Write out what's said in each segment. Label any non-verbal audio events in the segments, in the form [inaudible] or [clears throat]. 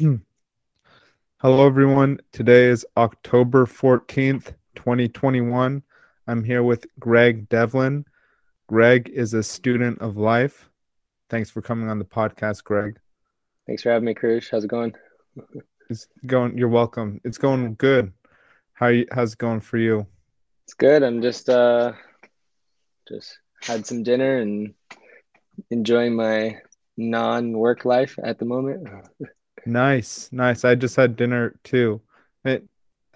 [clears throat] Hello, everyone. Today is October 14th, 2021. I'm here with Greg Devlin. Greg is a student of life. Thanks for coming on the podcast, Greg. Thanks for having me, Krish. How's it going? It's going. You're welcome. It's going good. How you, how's it going for you? It's good. I'm just uh just had some dinner and enjoying my non-work life at the moment. [laughs] Nice, nice. I just had dinner too. It,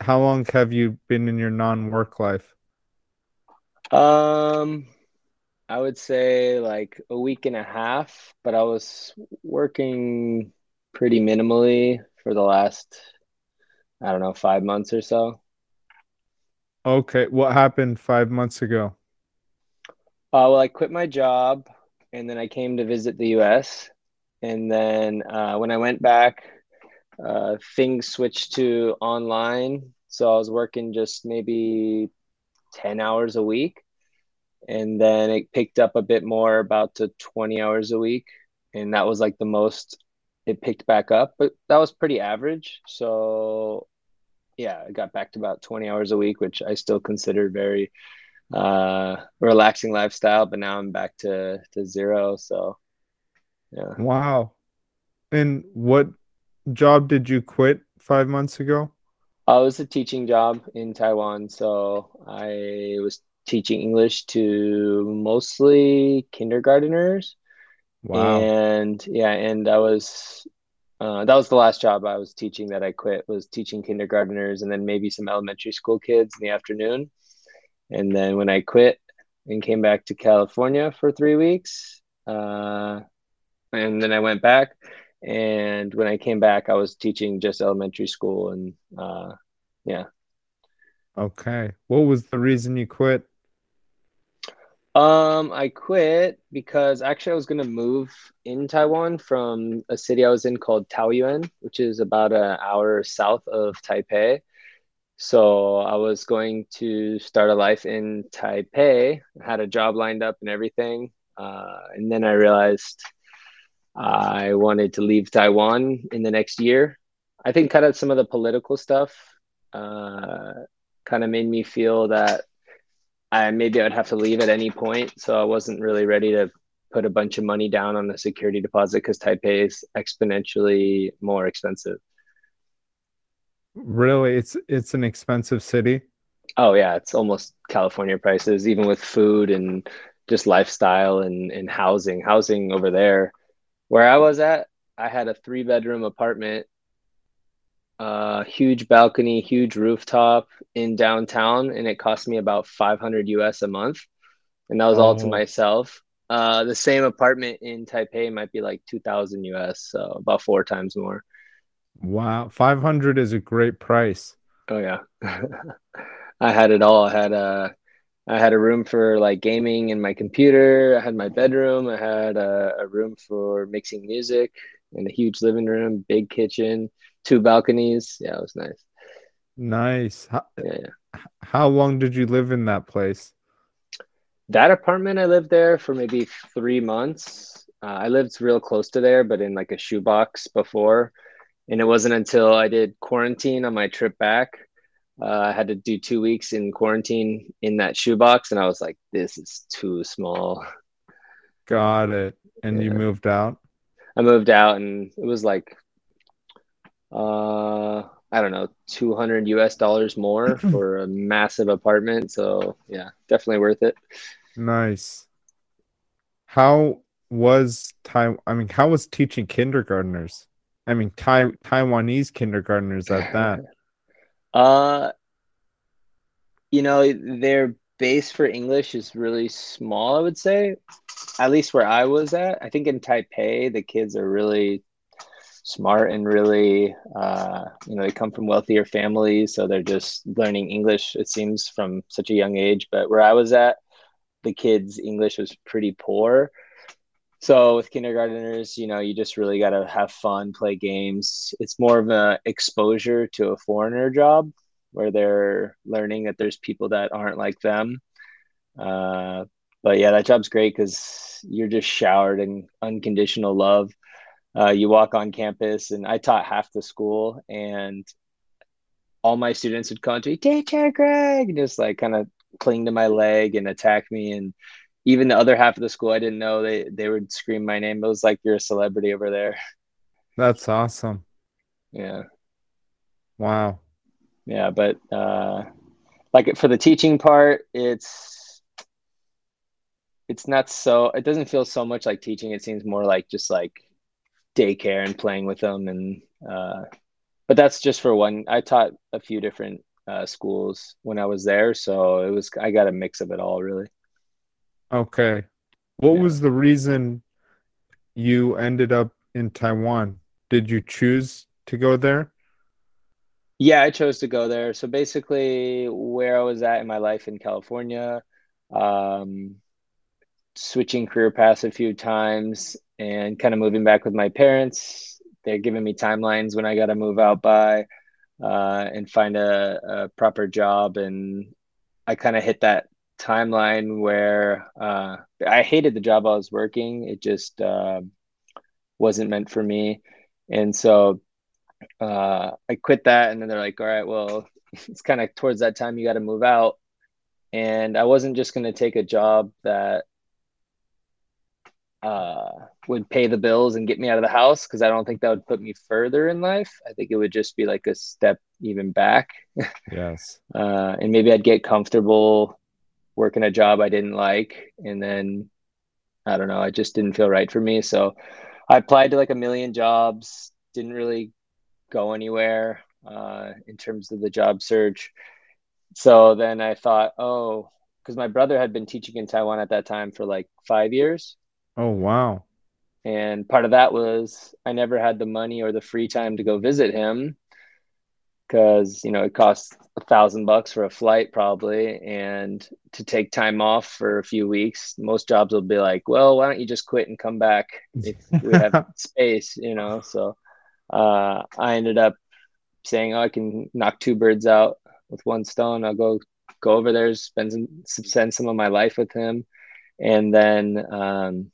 how long have you been in your non-work life? Um, I would say like a week and a half, but I was working pretty minimally for the last, I don't know, five months or so. Okay, what happened five months ago? Uh, well, I quit my job and then I came to visit the US. And then uh, when I went back, uh, things switched to online. So I was working just maybe 10 hours a week. And then it picked up a bit more, about to 20 hours a week. And that was like the most it picked back up, but that was pretty average. So yeah, I got back to about 20 hours a week, which I still consider very uh relaxing lifestyle, but now I'm back to to zero. So yeah. Wow. And what job did you quit five months ago? I was a teaching job in Taiwan, so I was teaching English to mostly kindergarteners. Wow. And yeah, and I was uh, that was the last job I was teaching that I quit was teaching kindergarteners and then maybe some elementary school kids in the afternoon. And then when I quit and came back to California for three weeks, uh, and then I went back. And when I came back, I was teaching just elementary school, and uh, yeah. Okay. What was the reason you quit? Um, I quit because actually I was gonna move in Taiwan from a city I was in called Taoyuan, which is about an hour south of Taipei. So I was going to start a life in Taipei, had a job lined up and everything. Uh, and then I realized I wanted to leave Taiwan in the next year. I think kind of some of the political stuff uh, kind of made me feel that I maybe I'd have to leave at any point. So I wasn't really ready to put a bunch of money down on the security deposit because Taipei is exponentially more expensive. Really, it's it's an expensive city. Oh yeah, it's almost California prices, even with food and just lifestyle and, and housing. Housing over there, where I was at, I had a three bedroom apartment, uh, huge balcony, huge rooftop in downtown, and it cost me about 500 US a month, and that was all to Oh, myself. Uh, the same apartment in Taipei might be like 2000 US, so about four times more. wow. 500 is a great price. Oh yeah. [laughs] I had it all. I had a I had a room for like gaming and my computer. I had my bedroom. I had a, a room for mixing music and a huge living room, big kitchen, two balconies. Yeah, it was nice. Nice. How, Yeah, yeah. how long did you live in that place? That apartment I lived there for maybe three months. Uh, I lived real close to there, but in like a shoebox before. And it wasn't until I did quarantine on my trip back. Uh, I had to do two weeks in quarantine in that shoebox, and I was like, "This is too small." Got it. And you moved out? I moved out, and it was like, uh, I don't know, 200 US dollars more [laughs] for a massive apartment. So yeah, definitely worth it. Nice. How was Tai I mean, how was teaching kindergartners? I mean, Tai Taiwanese kindergartners at that. [laughs] Uh, you know, their base for English is really small, I would say. At least where I was at. I think in Taipei, the kids are really smart and really, uh, you know, they come from wealthier families, so they're just learning English, it seems, from such a young age. But where I was at, the kids' English was pretty poor. So with kindergarteners, you know, you just really got to have fun, play games. It's more of an exposure to a foreigner job where they're learning that there's people that aren't like them. Uh, but yeah, that job's great because you're just showered in unconditional love. uh, you walk on campus, and I taught half the school, and all my students would come to me, teacher Greg, and just like kind of cling to my leg and attack me. And even the other half of the school, I didn't know they they would scream my name. It was like you're a celebrity over there. That's awesome. Yeah. Wow. Yeah, but uh, like for the teaching part, it's it's not so. It doesn't feel so much like teaching. It seems more like just like daycare and playing with them and uh, but that's just for one. I taught a few different uh, schools when I was there, so it was I got a mix of it all really. Okay, what yeah. was the reason you ended up in Taiwan? Did you choose to go there? Yeah, I chose to go there. So basically, where I was at in my life in California, um, switching career paths a few times, and kind of moving back with my parents they're giving me timelines when I got to move out by uh, and find a, a, proper job. And I kind of hit that timeline where uh, I hated the job I was working. It just uh, wasn't meant for me. And so uh, I quit that. And then they're like, all right, well, [laughs] it's kind of towards that time you got to move out. And I wasn't just going to take a job that uh, would pay the bills and get me out of the house because I don't think that would put me further in life. I think it would just be like a step even back. [laughs] Yes. uh, and maybe I'd get comfortable working a job I didn't like. And then I don't know, it just didn't feel right for me. So I applied to like a million jobs, didn't really go anywhere uh, in terms of the job search. So then I thought, oh, because my brother had been teaching in Taiwan at that time for like five years. Oh, wow. And part of that was I never had the money or the free time to go visit him because, you know, it costs a thousand bucks for a flight probably. And to take time off for a few weeks, most jobs will be like, well, why don't you just quit and come back if we have [laughs] space, you know? So uh, I ended up saying, oh, I can knock two birds out with one stone. I'll go go over there, spend some, spend some of my life with him, and then um,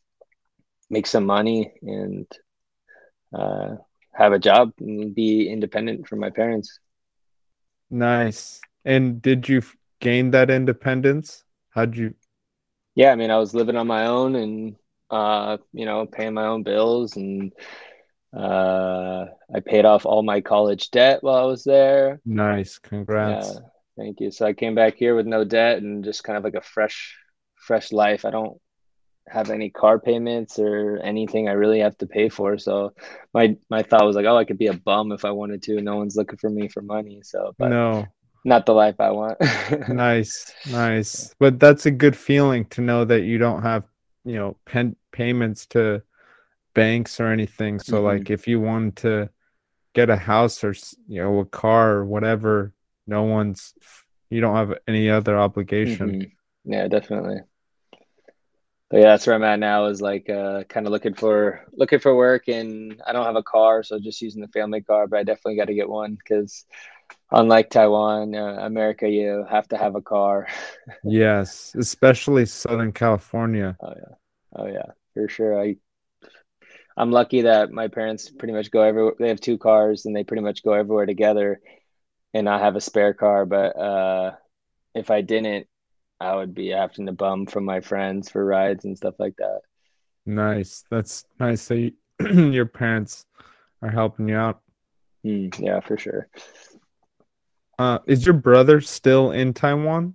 make some money and uh, have a job and be independent from my parents. Nice. And did you gain that independence? How'd you? Yeah, I mean, I was living on my own and, uh, you know, paying my own bills and uh, I paid off all my college debt while I was there. Nice. Congrats. Yeah, thank you. So I came back here with no debt and just kind of like a fresh, fresh life. I don't have any car payments or anything I really have to pay for. So my my thought was like, oh, I could be a bum if I wanted to. No one's looking for me for money. So no, not the life I want. [laughs] nice, nice. But that's a good feeling to know that you don't have you know pen payments to banks or anything. So mm-hmm. like if you wanted to get a house or you know a car or whatever, no one's you don't have any other obligation. Mm-hmm. Yeah, definitely but yeah, that's where I'm at now. Is like uh, kind of looking for looking for work, and I don't have a car, so just using the family car. But I definitely got to get one because, unlike Taiwan, uh, America, you have to have a car. [laughs] yes, especially Southern California. Oh yeah, oh yeah, for sure. I I'm lucky that my parents pretty much go everywhere. They have two cars, and they pretty much go everywhere together. And I have a spare car, but uh, if I didn't, I would be having to bum from my friends for rides and stuff like that. Nice. That's nice So you, [clears throat] your parents are helping you out. Mm, yeah, for sure. Uh, is your brother still in Taiwan?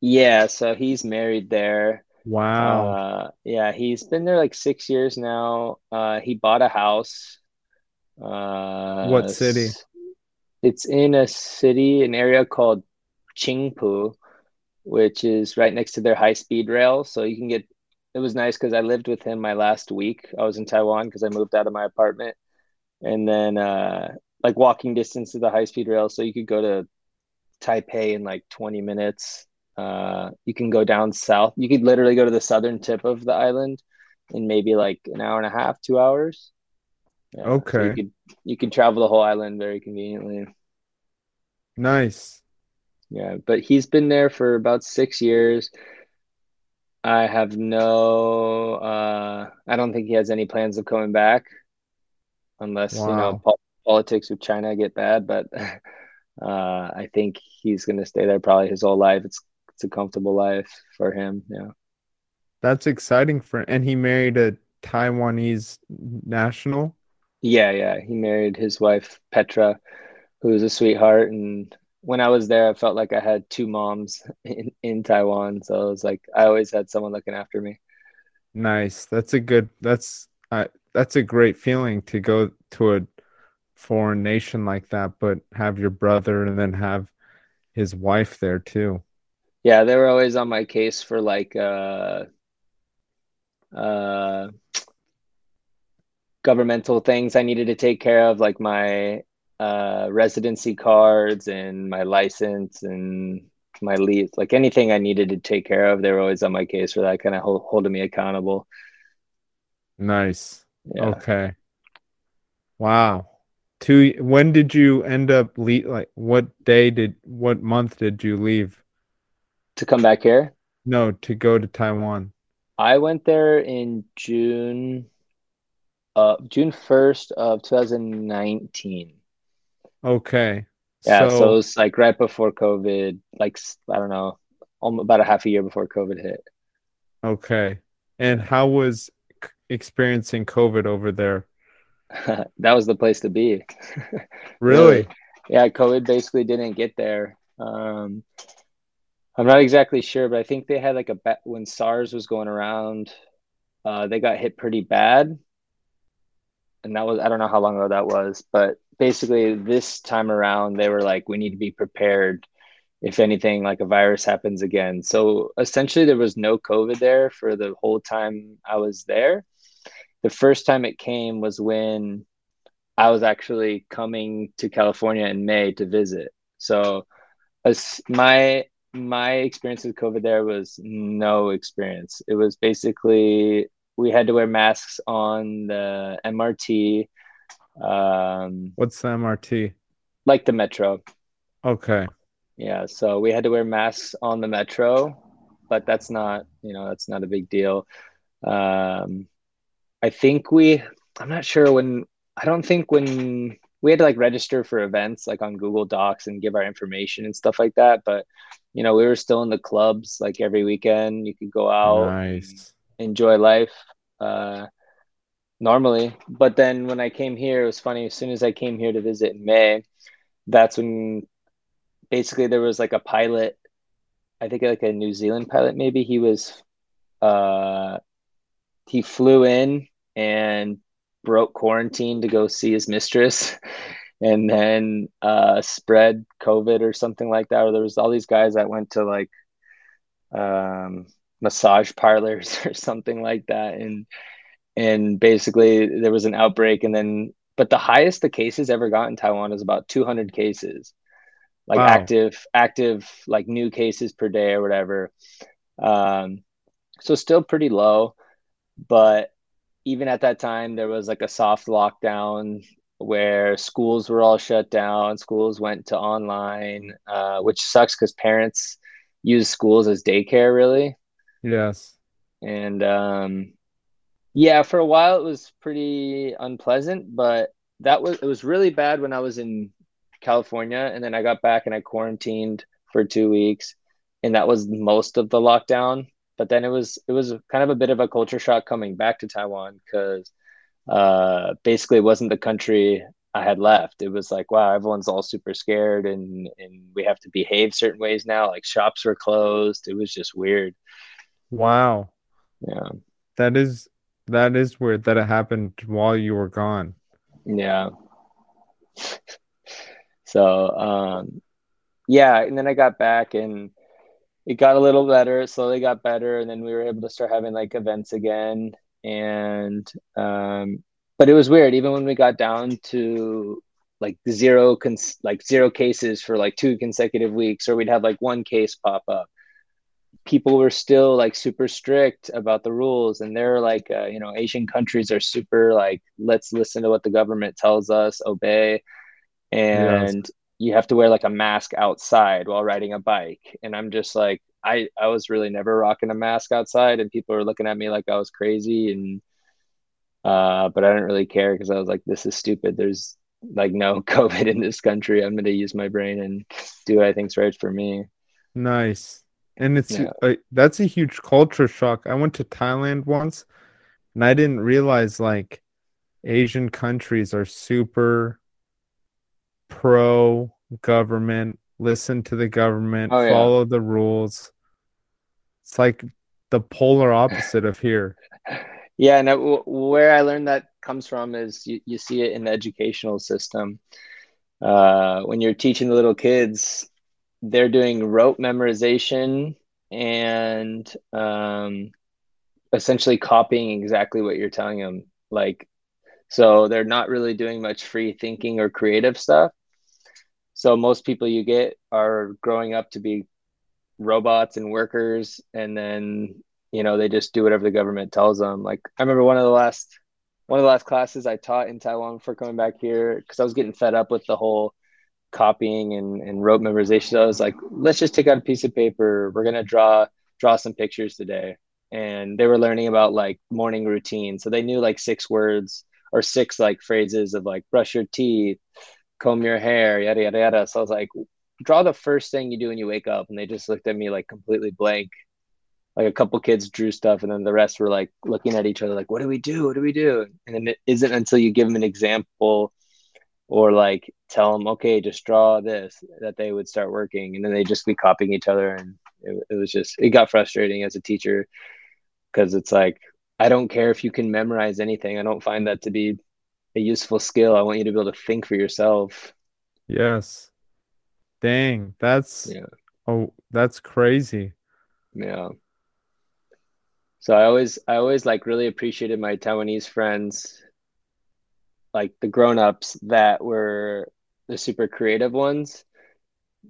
Yeah, so he's married there. Wow. Uh, yeah, he's been there like six years now. Uh, he bought a house. Uh, what city? It's in a city, an area called Qingpu which is right next to their high speed rail. So you can get. It was nice because I lived with him my last week. I was in Taiwan because I moved out of my apartment, and then uh, like walking distance to the high speed rail, so you could go to Taipei in like 20 minutes. Uh, you can go down south. You could literally go to the southern tip of the island in maybe like an hour and a half, two hours. Yeah, okay. So you could you could travel the whole island very conveniently. Nice. Yeah, but he's been there for about six years. I have no, uh, I don't think he has any plans of coming back. unless Wow. you know po- politics with China get bad. But [laughs] uh, I think he's gonna stay there probably his whole life. It's it's a comfortable life for him. Yeah. That's exciting for and he married a Taiwanese national. Yeah, yeah. He married his wife Petra, who's a sweetheart. And when I was there, I felt like I had two moms [laughs] in, in Taiwan. So it was like I always had someone looking after me. Nice. That's a good that's uh, that's a great feeling to go to a foreign nation like that, but have your brother and then have his wife there too. Yeah, they were always on my case for like uh uh governmental things I needed to take care of, like my uh residency cards and my license and my lease, like anything I needed to take care of, they were always on my case for that, kind of hold, holding me accountable. Nice. Yeah. Okay. Wow. Two, when did you end up leave? Like, what day did, what month did you leave? To come back here, No, to go to Taiwan. I went there in June, uh, June 1st of 2019. Okay. Yeah, so it So, was like right before COVID, like I don't know, almost about a half a year before COVID hit. okay. And how was experiencing COVID over there? [laughs] That was the place to be. [laughs] Really. Really? Yeah, COVID basically didn't get there. Um, I'm not exactly sure, but I think they had like a ba when SARS was going around, uh, they got hit pretty bad. And that was, I don't know how long ago that was, but basically this time around, they were like, we need to be prepared if anything like a virus happens again. So essentially, there was no COVID there for the whole time I was there. The first time it came was when I was actually coming to California in May to visit. So as my my experience with COVID there was no experience. It was basically we had to wear masks on the MRT, um, What's the MRT? like the metro. Okay. Yeah, so we had to wear masks on the metro, but that's not, you know, that's not a big deal. Um, I think we, I'm not sure when, I don't think when we had to like register for events like on Google Docs and give our information and stuff like that, but you know, we were still in the clubs like every weekend. You could go out Nice. enjoy life uh, normally. But then when I came here, it was funny. As soon as I came here to visit in May, that's when basically there was like a pilot, I think like a New Zealand pilot, maybe he was uh he flew in and broke quarantine to go see his mistress [laughs] and then uh spread COVID or something like that. Or there was all these guys that went to like um massage parlors [laughs] or something like that and and basically there was an outbreak and then but the highest the cases ever got in Taiwan is about 200 cases like Wow. active active like new cases per day or whatever um so still pretty low but even at that time there was like a soft lockdown where schools were all shut down schools went to online uh, which sucks because parents use schools as daycare really Yes. and um yeah for a while it was pretty unpleasant but that was it was really bad when i was in california and then i got back and i quarantined for two weeks and that was most of the lockdown. But then it was it was kind of a bit of a culture shock coming back to taiwan because uh basically it wasn't the country i had left. It was like wow everyone's all super scared and and we have to behave certain ways now like shops were closed. It was just weird. Wow. yeah. That is that is weird that it happened while you were gone. yeah. [laughs] So um yeah and then i got back and it got a little better slowly got better and then we were able to start having like events again. And um but it was weird even when we got down to like zero cons- like zero cases for like two consecutive weeks or we'd have like one case pop up people were still like super strict about the rules and they're like uh, you know asian countries are super like let's listen to what the government tells us obey Yes. and you have to wear like a mask outside while riding a bike and i'm just like i i was really never rocking a mask outside and people were looking at me like i was crazy and Uh, but I didn't really care because I was like, this is stupid. There's like no [laughs] COVID in this country. I'm going to use my brain and do what I think's right for me. Nice. And it's yeah. uh, that's a huge culture shock. I went to Thailand once and I didn't realize like Asian countries are super pro government, listen to the government, oh, follow yeah. the rules. It's like the polar opposite of here. [laughs] Yeah, and where I learned that comes from is you, you see it in the educational system. Uh, when you're teaching the little kids, they're doing rote memorization and um, essentially copying exactly what you're telling them. Like, so they're not really doing much free thinking or creative stuff. So most people you get are growing up to be robots and workers, and then you know they just do whatever the government tells them. Like I remember one of the last one of the last classes I taught in Taiwan before coming back here because I was getting fed up with the whole copying and, and rote memorization. I was like, let's just take out a piece of paper. We're gonna draw draw some pictures today. And they were learning about like morning routine. So they knew like six words or six like phrases of like brush your teeth, comb your hair, yada yada yada. So I was like, draw the first thing you do when you wake up. And they just looked at me like completely blank. Like a couple kids drew stuff, and then the rest were like looking at each other, like, "What do we do? What do we do?" And then it isn't until you give them an example or like tell them okay just draw this that they would start working and then they just be copying each other and it, it was just it got frustrating as a teacher because it's like i don't care if you can memorize anything. I don't find that to be a useful skill. I want you to be able to think for yourself. Yes. Dang that's yeah. oh that's crazy. Yeah. So i always i always like really appreciated my taiwanese friends like the grown-ups that were the super creative ones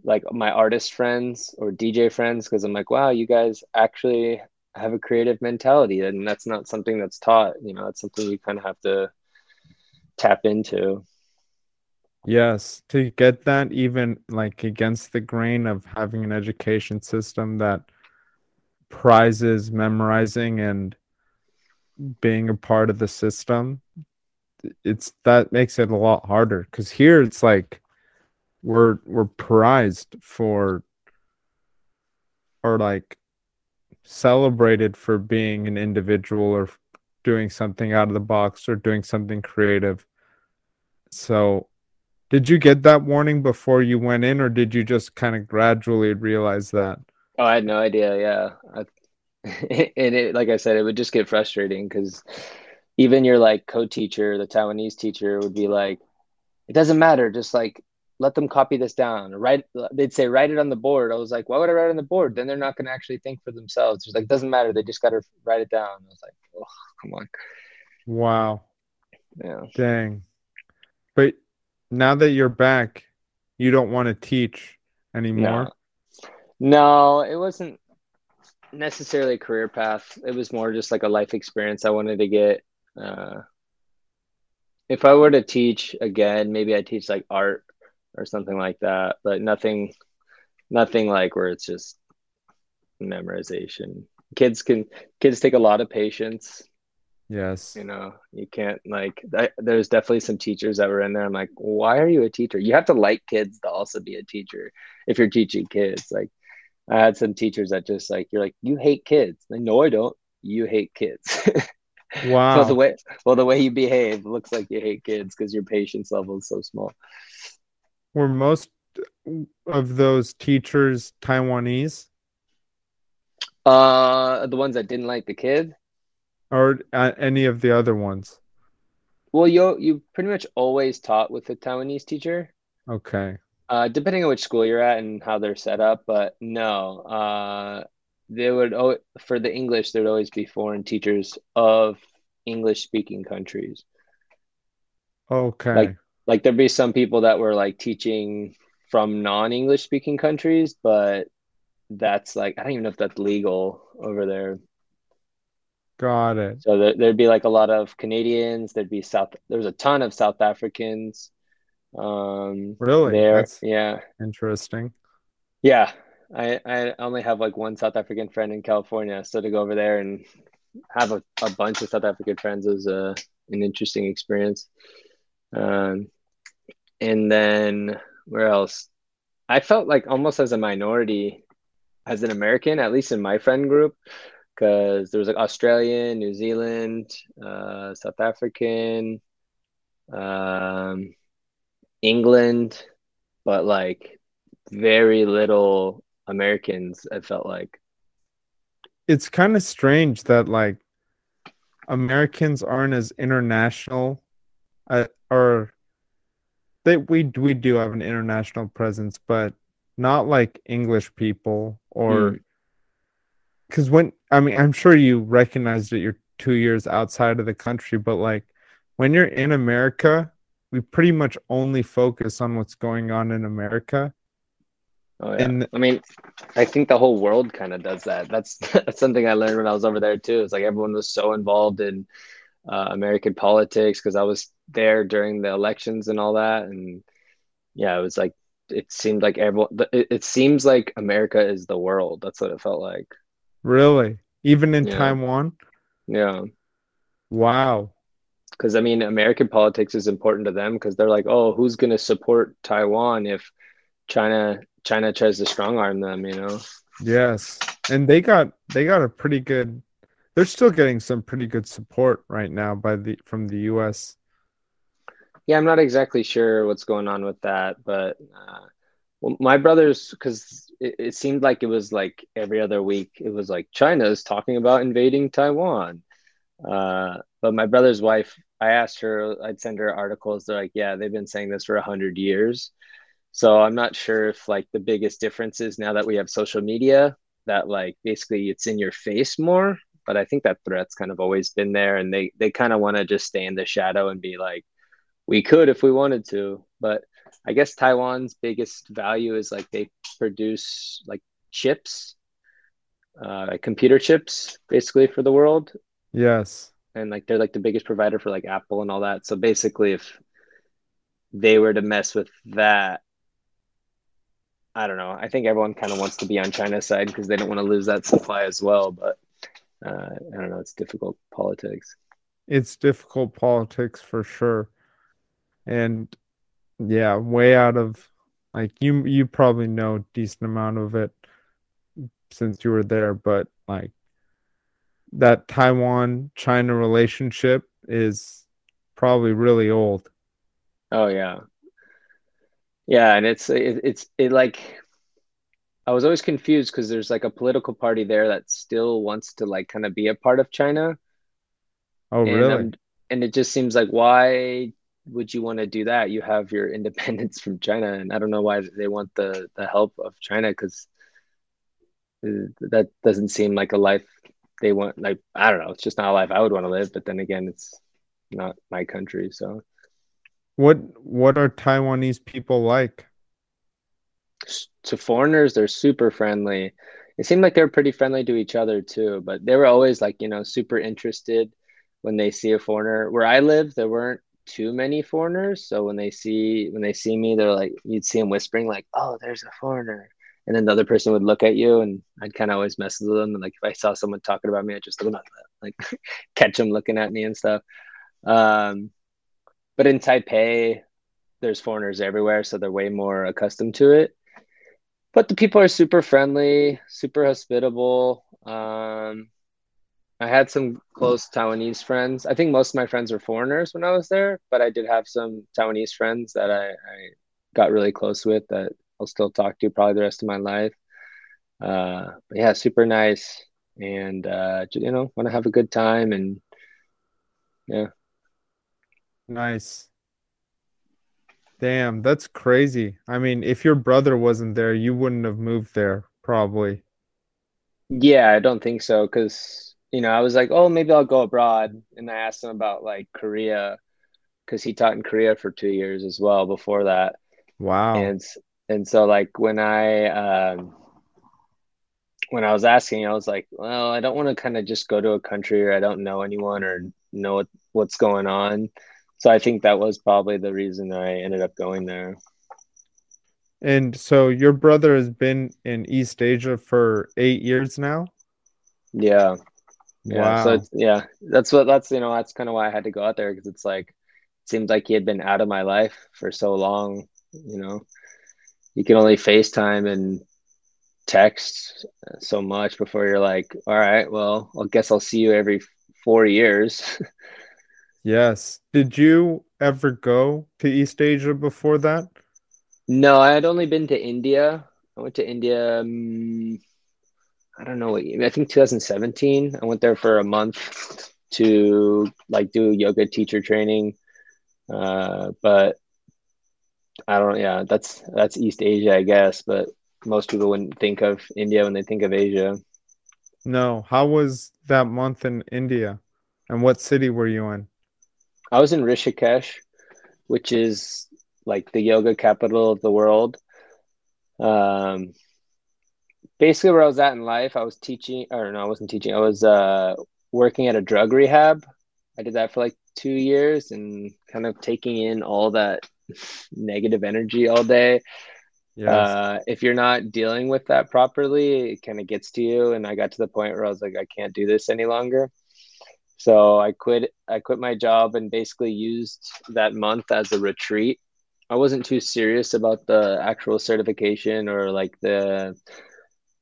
like my artist friends or dj friends because i'm like wow you guys actually have a creative mentality and that's not something that's taught you know that's something you kind of have to tap into. Yes to get that even like against the grain of having an education system that prizes memorizing and being a part of the system it's that makes it a lot harder because here it's like we're we're prized for or like celebrated for being an individual or doing something out of the box or doing something creative. So did you get that warning before you went in or did you just kind of gradually realize that? Oh i had no idea yeah. I, [laughs] and it like i said it would just get frustrating because even your like co-teacher, the Taiwanese teacher would be like, it doesn't matter, just like let them copy this down. Write they'd say write it on the board. I was like, why would I write it on the board? Then they're not gonna actually think for themselves. It's like doesn't matter, they just gotta write it down. I was like, oh come on. Wow. Yeah. Dang. But now that you're back, you don't want to teach anymore. No, it wasn't necessarily a career path. It was more just like a life experience I wanted to get. Uh, if I were to teach again, maybe I teach like art or something like that, but nothing, nothing like where it's just memorization. Kids can kids take a lot of patience. Yes. You know, you can't like. I, there's definitely some teachers that were in there. I'm like, why are you a teacher? You have to like kids to also be a teacher if you're teaching kids. Like, I had some teachers that just like, you're like, you hate kids. Like, no, I don't. You hate kids. [laughs] Wow. well, the way well the way you behave looks like you hate kids because your patience level is so small. Were most of those teachers Taiwanese? Uh, the ones that didn't like the kid, or uh, any of the other ones. Well, you you pretty much always taught with a Taiwanese teacher. Okay. Uh, depending on which school you're at and how they're set up, but no, uh, there would for the English there'd always be foreign teachers of English speaking countries. Okay. Like like there'd be some people that were like teaching from non English speaking countries, but that's like I don't even know if that's legal over there. Got it. So there, there'd be like a lot of Canadians. There'd be South. There's a ton of South Africans. Um, really? There, that's yeah. Interesting. Yeah, I, I only have like one South African friend in California, so to go over there and have a, a bunch of South African friends was uh an interesting experience. Um, and then where else? I felt like almost as a minority, as an American, at least in my friend group, because there was like Australian, New Zealand, uh, South African, um, England, but like very little Americans. I felt like it's kind of strange that like Americans aren't as international, uh, or they we we do have an international presence, but not like English people or because hmm. when I mean I'm sure you recognize that you're two years outside of the country, but like when you're in America, we pretty much only focus on what's going on in America. Oh yeah. And I mean, I think the whole world kind of does that. That's [laughs] that's something I learned when I was over there too. It's like everyone was so involved in uh, American politics because I was there during the elections and all that, and yeah, it was like it seemed like everyone. It, it seems like America is the world. That's what it felt like. Really, even in yeah. Taiwan. Yeah. Wow because I mean, American politics is important to them because they're like, oh, who's going to support Taiwan if China China tries to strong arm them? You know. Yes, and they got they got a pretty good. They're still getting some pretty good support right now by the from the U.S. Yeah, I'm not exactly sure what's going on with that, but uh, well, my brothers, because it, it seemed like it was like every other week, it was like China's talking about invading Taiwan. Uh, but my brother's wife I asked her, I'd send her articles. They're like, yeah, they've been saying this for a hundred years. So I'm not sure if like the biggest difference is now that we have social media that like basically it's in your face more. But I think that threat's kind of always been there, and they they kind of want to just stay in the shadow and be like, we could if we wanted to. But I guess Taiwan's biggest value is like they produce like chips, uh, like computer chips, basically for the world. Yes and like they're like the biggest provider for like Apple and all that. So basically, if they were to mess with that, I don't know. I think everyone kind of wants to be on China's side because they don't want to lose that supply as well. But uh, I don't know. It's difficult politics. It's difficult politics for sure, and yeah, way out of like you. You probably know a decent amount of it since you were there, but like that Taiwan China relationship is probably really old. Oh yeah. Yeah, and it's it, it's it like I was always confused because there's like a political party there that still wants to like kind of be a part of China. Oh and, really? Um, and it just seems like why would you want to do that? You have your independence from China, and I don't know why they want the the help of China because uh, that doesn't seem like a life they want like I don't know, it's just not a life I would want to live. But then again, it's not my country. So what what are Taiwanese people like? To foreigners, they're super friendly. It seemed like they were pretty friendly to each other too, but they were always like, you know, super interested when they see a foreigner. Where I live, there weren't too many foreigners. So when they see when they see me, they're like you'd see them whispering like, "Oh, there's a foreigner." and then the other person would look at you and I'd kind of always mess with them. And like if I saw someone talking about me, I'd just like [laughs] catch them looking at me and stuff. Um, but in Taipei, there's foreigners everywhere, so they're way more accustomed to it. But the people are super friendly, super hospitable. Um, I had some close Taiwanese friends. I think most of my friends were foreigners when I was there, but I did have some Taiwanese friends that I, I got really close with that I'll still talk to probably the rest of my life. Uh, yeah, super nice, and uh, you know, want to have a good time, and yeah, nice. Damn, that's crazy. I mean, if your brother wasn't there, you wouldn't have moved there, probably. Yeah, I don't think so, because you know, I was like, oh, maybe I'll go abroad, and I asked him about like Korea, because he taught in Korea for two years as well before that. Wow. And and so like when I um, when I was asking, I was like, well, I don't want to kind of just go to a country where I don't know anyone or know what, what's going on. So I think that was probably the reason I ended up going there. And so your brother has been in East Asia for eight years now? Yeah. Yeah, Wow. so it's, yeah, that's what that's you know that's kind of why I had to go out there because it's like it seemed like he had been out of my life for so long. You know, you can only FaceTime and text so much before you're like, all right, well, I guess I'll see you every four years. [laughs] Yes. Did you ever go to East Asia before that? No, I had only been to India. I went to India, um, I don't know what year, I think 2017. I went there for a month [laughs] to like do yoga teacher training. Uh, but I don't, yeah, that's that's East Asia, I guess, but most people wouldn't think of India when they think of Asia. No. How was that month in India? And what city were you in? I was in Rishikesh, which is like the yoga capital of the world. Um, basically where I was at in life, I was teaching, or no, I wasn't teaching. I was uh, working at a drug rehab. I did that for like two years and kind of taking in all that [laughs] negative energy all day. Yes. Uh, if you're not dealing with that properly, it kind of gets to you. And I got to the point where I was like, I can't do this any longer. So I quit. I quit my job and basically used that month as a retreat. I wasn't too serious about the actual certification or like the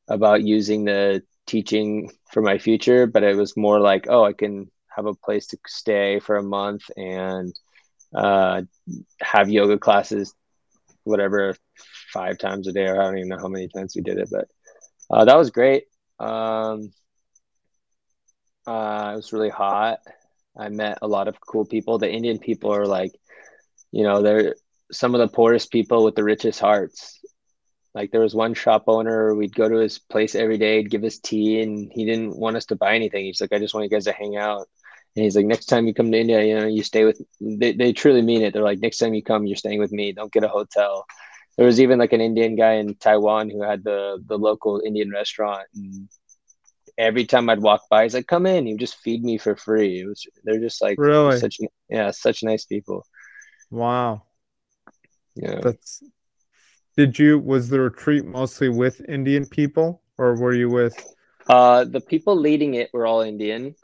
about using the teaching for my future, but it was more like, oh, I can have a place to stay for a month and uh, have yoga classes, whatever, five times a day, or I don't even know how many times we did it, but uh, that was great. Um, uh, it was really hot. I met a lot of cool people. The Indian people are like, you know, they're some of the poorest people with the richest hearts. Like there was one shop owner, we'd go to his place every day, he'd give us tea, and he didn't want us to buy anything. He's like, I just want you guys to hang out. And he's like, next time you come to India, you know, you stay with. They they truly mean it. They're like, next time you come, you're staying with me. Don't get a hotel. There was even like an Indian guy in Taiwan who had the the local Indian restaurant, and every time I'd walk by, he's like, "Come in." He would just feed me for free. It was they're just like Really? such yeah, such nice people. Wow. Yeah. That's did you was the retreat mostly with Indian people or were you with Uh, the people leading it were all Indian,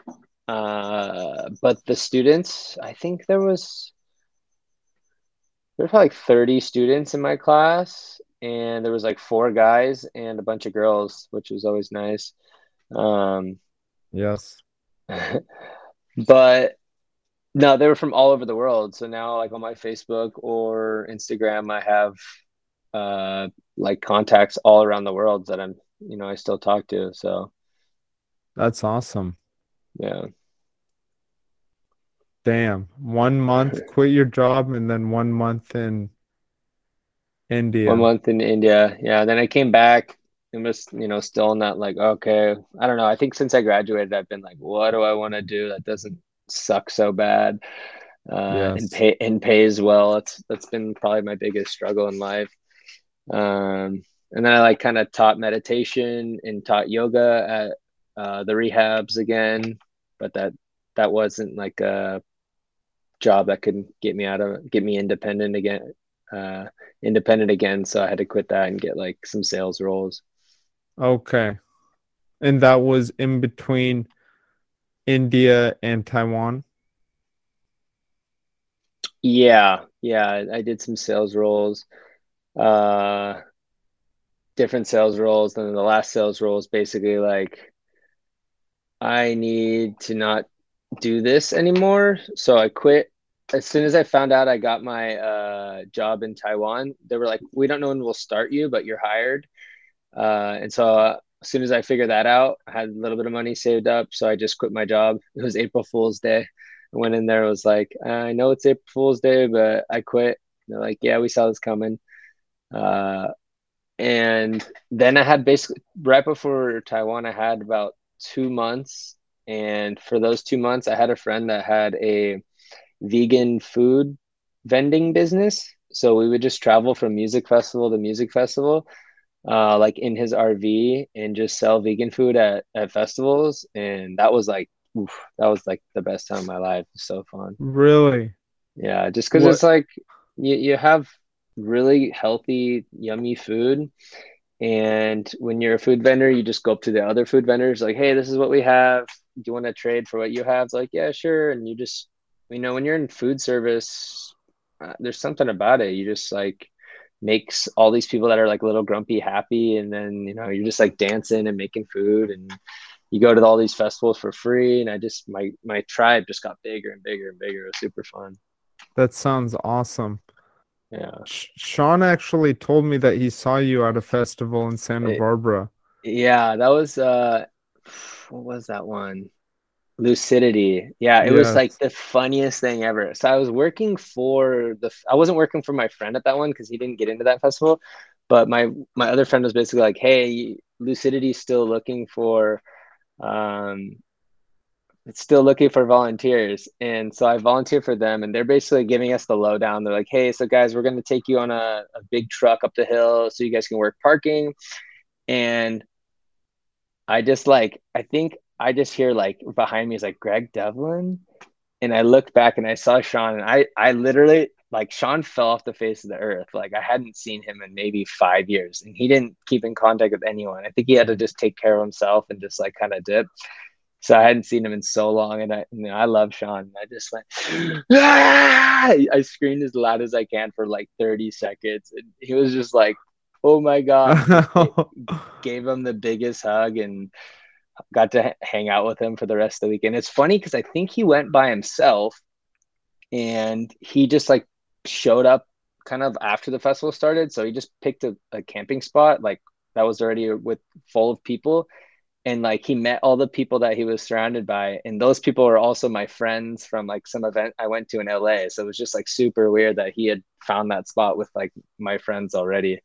uh, but the students, I think there was there were probably like 30 students in my class, and there was like four guys and a bunch of girls, which was always nice. Um, Yes. [laughs] but no, they were from all over the world. So now, like on my Facebook or Instagram, I have uh, like contacts all around the world that I'm, you know, I still talk to. So That's awesome. yeah. Damn. One month, [laughs] quit your job and then one month in India. One month in India. Yeah. Then I came back and was, you know, still not like, okay, I don't know. I think since I graduated, I've been like, what do I want to do that doesn't suck so bad uh, and pay and pays well? That's that's been probably my biggest struggle in life. Um, and then I like kind of taught meditation and taught yoga at uh, the rehabs again, but that that wasn't like a job that could get me out of get me independent again uh independent again so i had to quit that and get like some sales roles Okay. And that was in between India and Taiwan. yeah yeah i, did some sales roles uh different sales roles and then the last sales role is basically like i need to not do this anymore so i quit as soon as i found out i got my uh job in taiwan they were like we don't know when we'll start you but you're hired Uh, and so uh, as soon as I figured that out, I had a little bit of money saved up. So I just quit my job. [laughs] It was April Fool's Day. I went in there, was like, I know it's April Fool's Day, but I quit. They're like, yeah, we saw this coming. Uh, and then I had basically right before Taiwan, I had about two months. And for those two months, I had a friend that had a vegan food vending business. So we would just travel from music festival to music festival uh, like in his RV and just sell vegan food at, at festivals. And that was like, oof, that was like the best time of my life. So fun. Really? Yeah, just because What? it's like you, you have really healthy, yummy food. And when you're a food vendor, you just go up to the other food vendors, like, hey, this is what we have. Do you want to trade for what you have?" It's like, "Yeah, sure." And you just, you know, when you're in food service, uh, there's something about it. You just like makes all these people that are like little grumpy happy, and then you know you're just like dancing and making food, and you go to all these festivals for free. And I just my my tribe just got bigger and bigger and bigger. It was super fun. That sounds awesome. Yeah. Sean actually told me that he saw you at a festival in Santa it, Barbara. Yeah, that was uh what was that one? Lucidity. Yeah, it yes. was like the funniest thing ever. So I was working for the I wasn't working for my friend at that one because he didn't get into that festival. But my my other friend was basically like, "Hey, Lucidity's still looking for um it's still looking for volunteers. And so I volunteer for them and they're basically giving us the lowdown. They're like, hey, so guys, we're going to take you on a, a big truck up the hill so you guys can work parking. And I just like, I think I just hear like behind me is like Greg Devlin. And I looked back and I saw Sean and I, I literally like Sean fell off the face of the earth. Like I hadn't seen him in maybe five years and he didn't keep in contact with anyone. I think he had to just take care of himself and just like kind of dip. So I hadn't seen him in so long, and I, you know, I love Sean. I just went, [gasps] ah! I screamed as loud as I can for like 30 seconds, and he was just like, "Oh my god!" [laughs] Gave him the biggest hug and got to hang out with him for the rest of the weekend. It's funny because I think he went by himself, and he just like showed up kind of after the festival started. So he just picked a, a camping spot like that was already with full of people and like he met all the people that he was surrounded by and those people were also my friends from like some event i went to in la so it was just like super weird that he had found that spot with like my friends already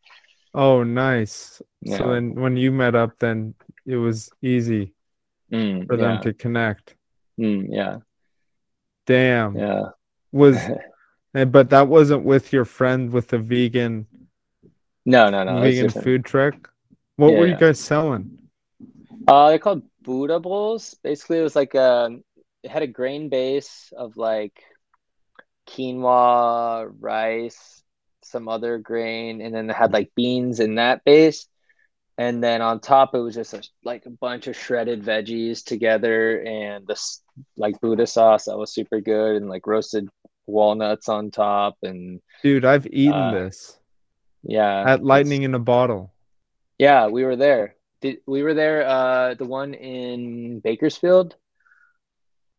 oh nice yeah. so then when you met up then it was easy mm, for them yeah. to connect. Mm, yeah. Damn. Yeah. Was [laughs] but that wasn't with your friend with the vegan no no no vegan food truck? What yeah, were you guys selling? Uh, they're called Buddha bowls. Basically, it was like a um, it had a grain base of like quinoa, rice, some other grain, and then it had like beans in that base. And then on top, it was just a, like a bunch of shredded veggies together, and this like Buddha sauce that was super good, and like roasted walnuts on top. And dude, I've eaten uh, this. Yeah, at Lightning in a Bottle. Yeah, we were there. Did we were there? Uh, the one in Bakersfield.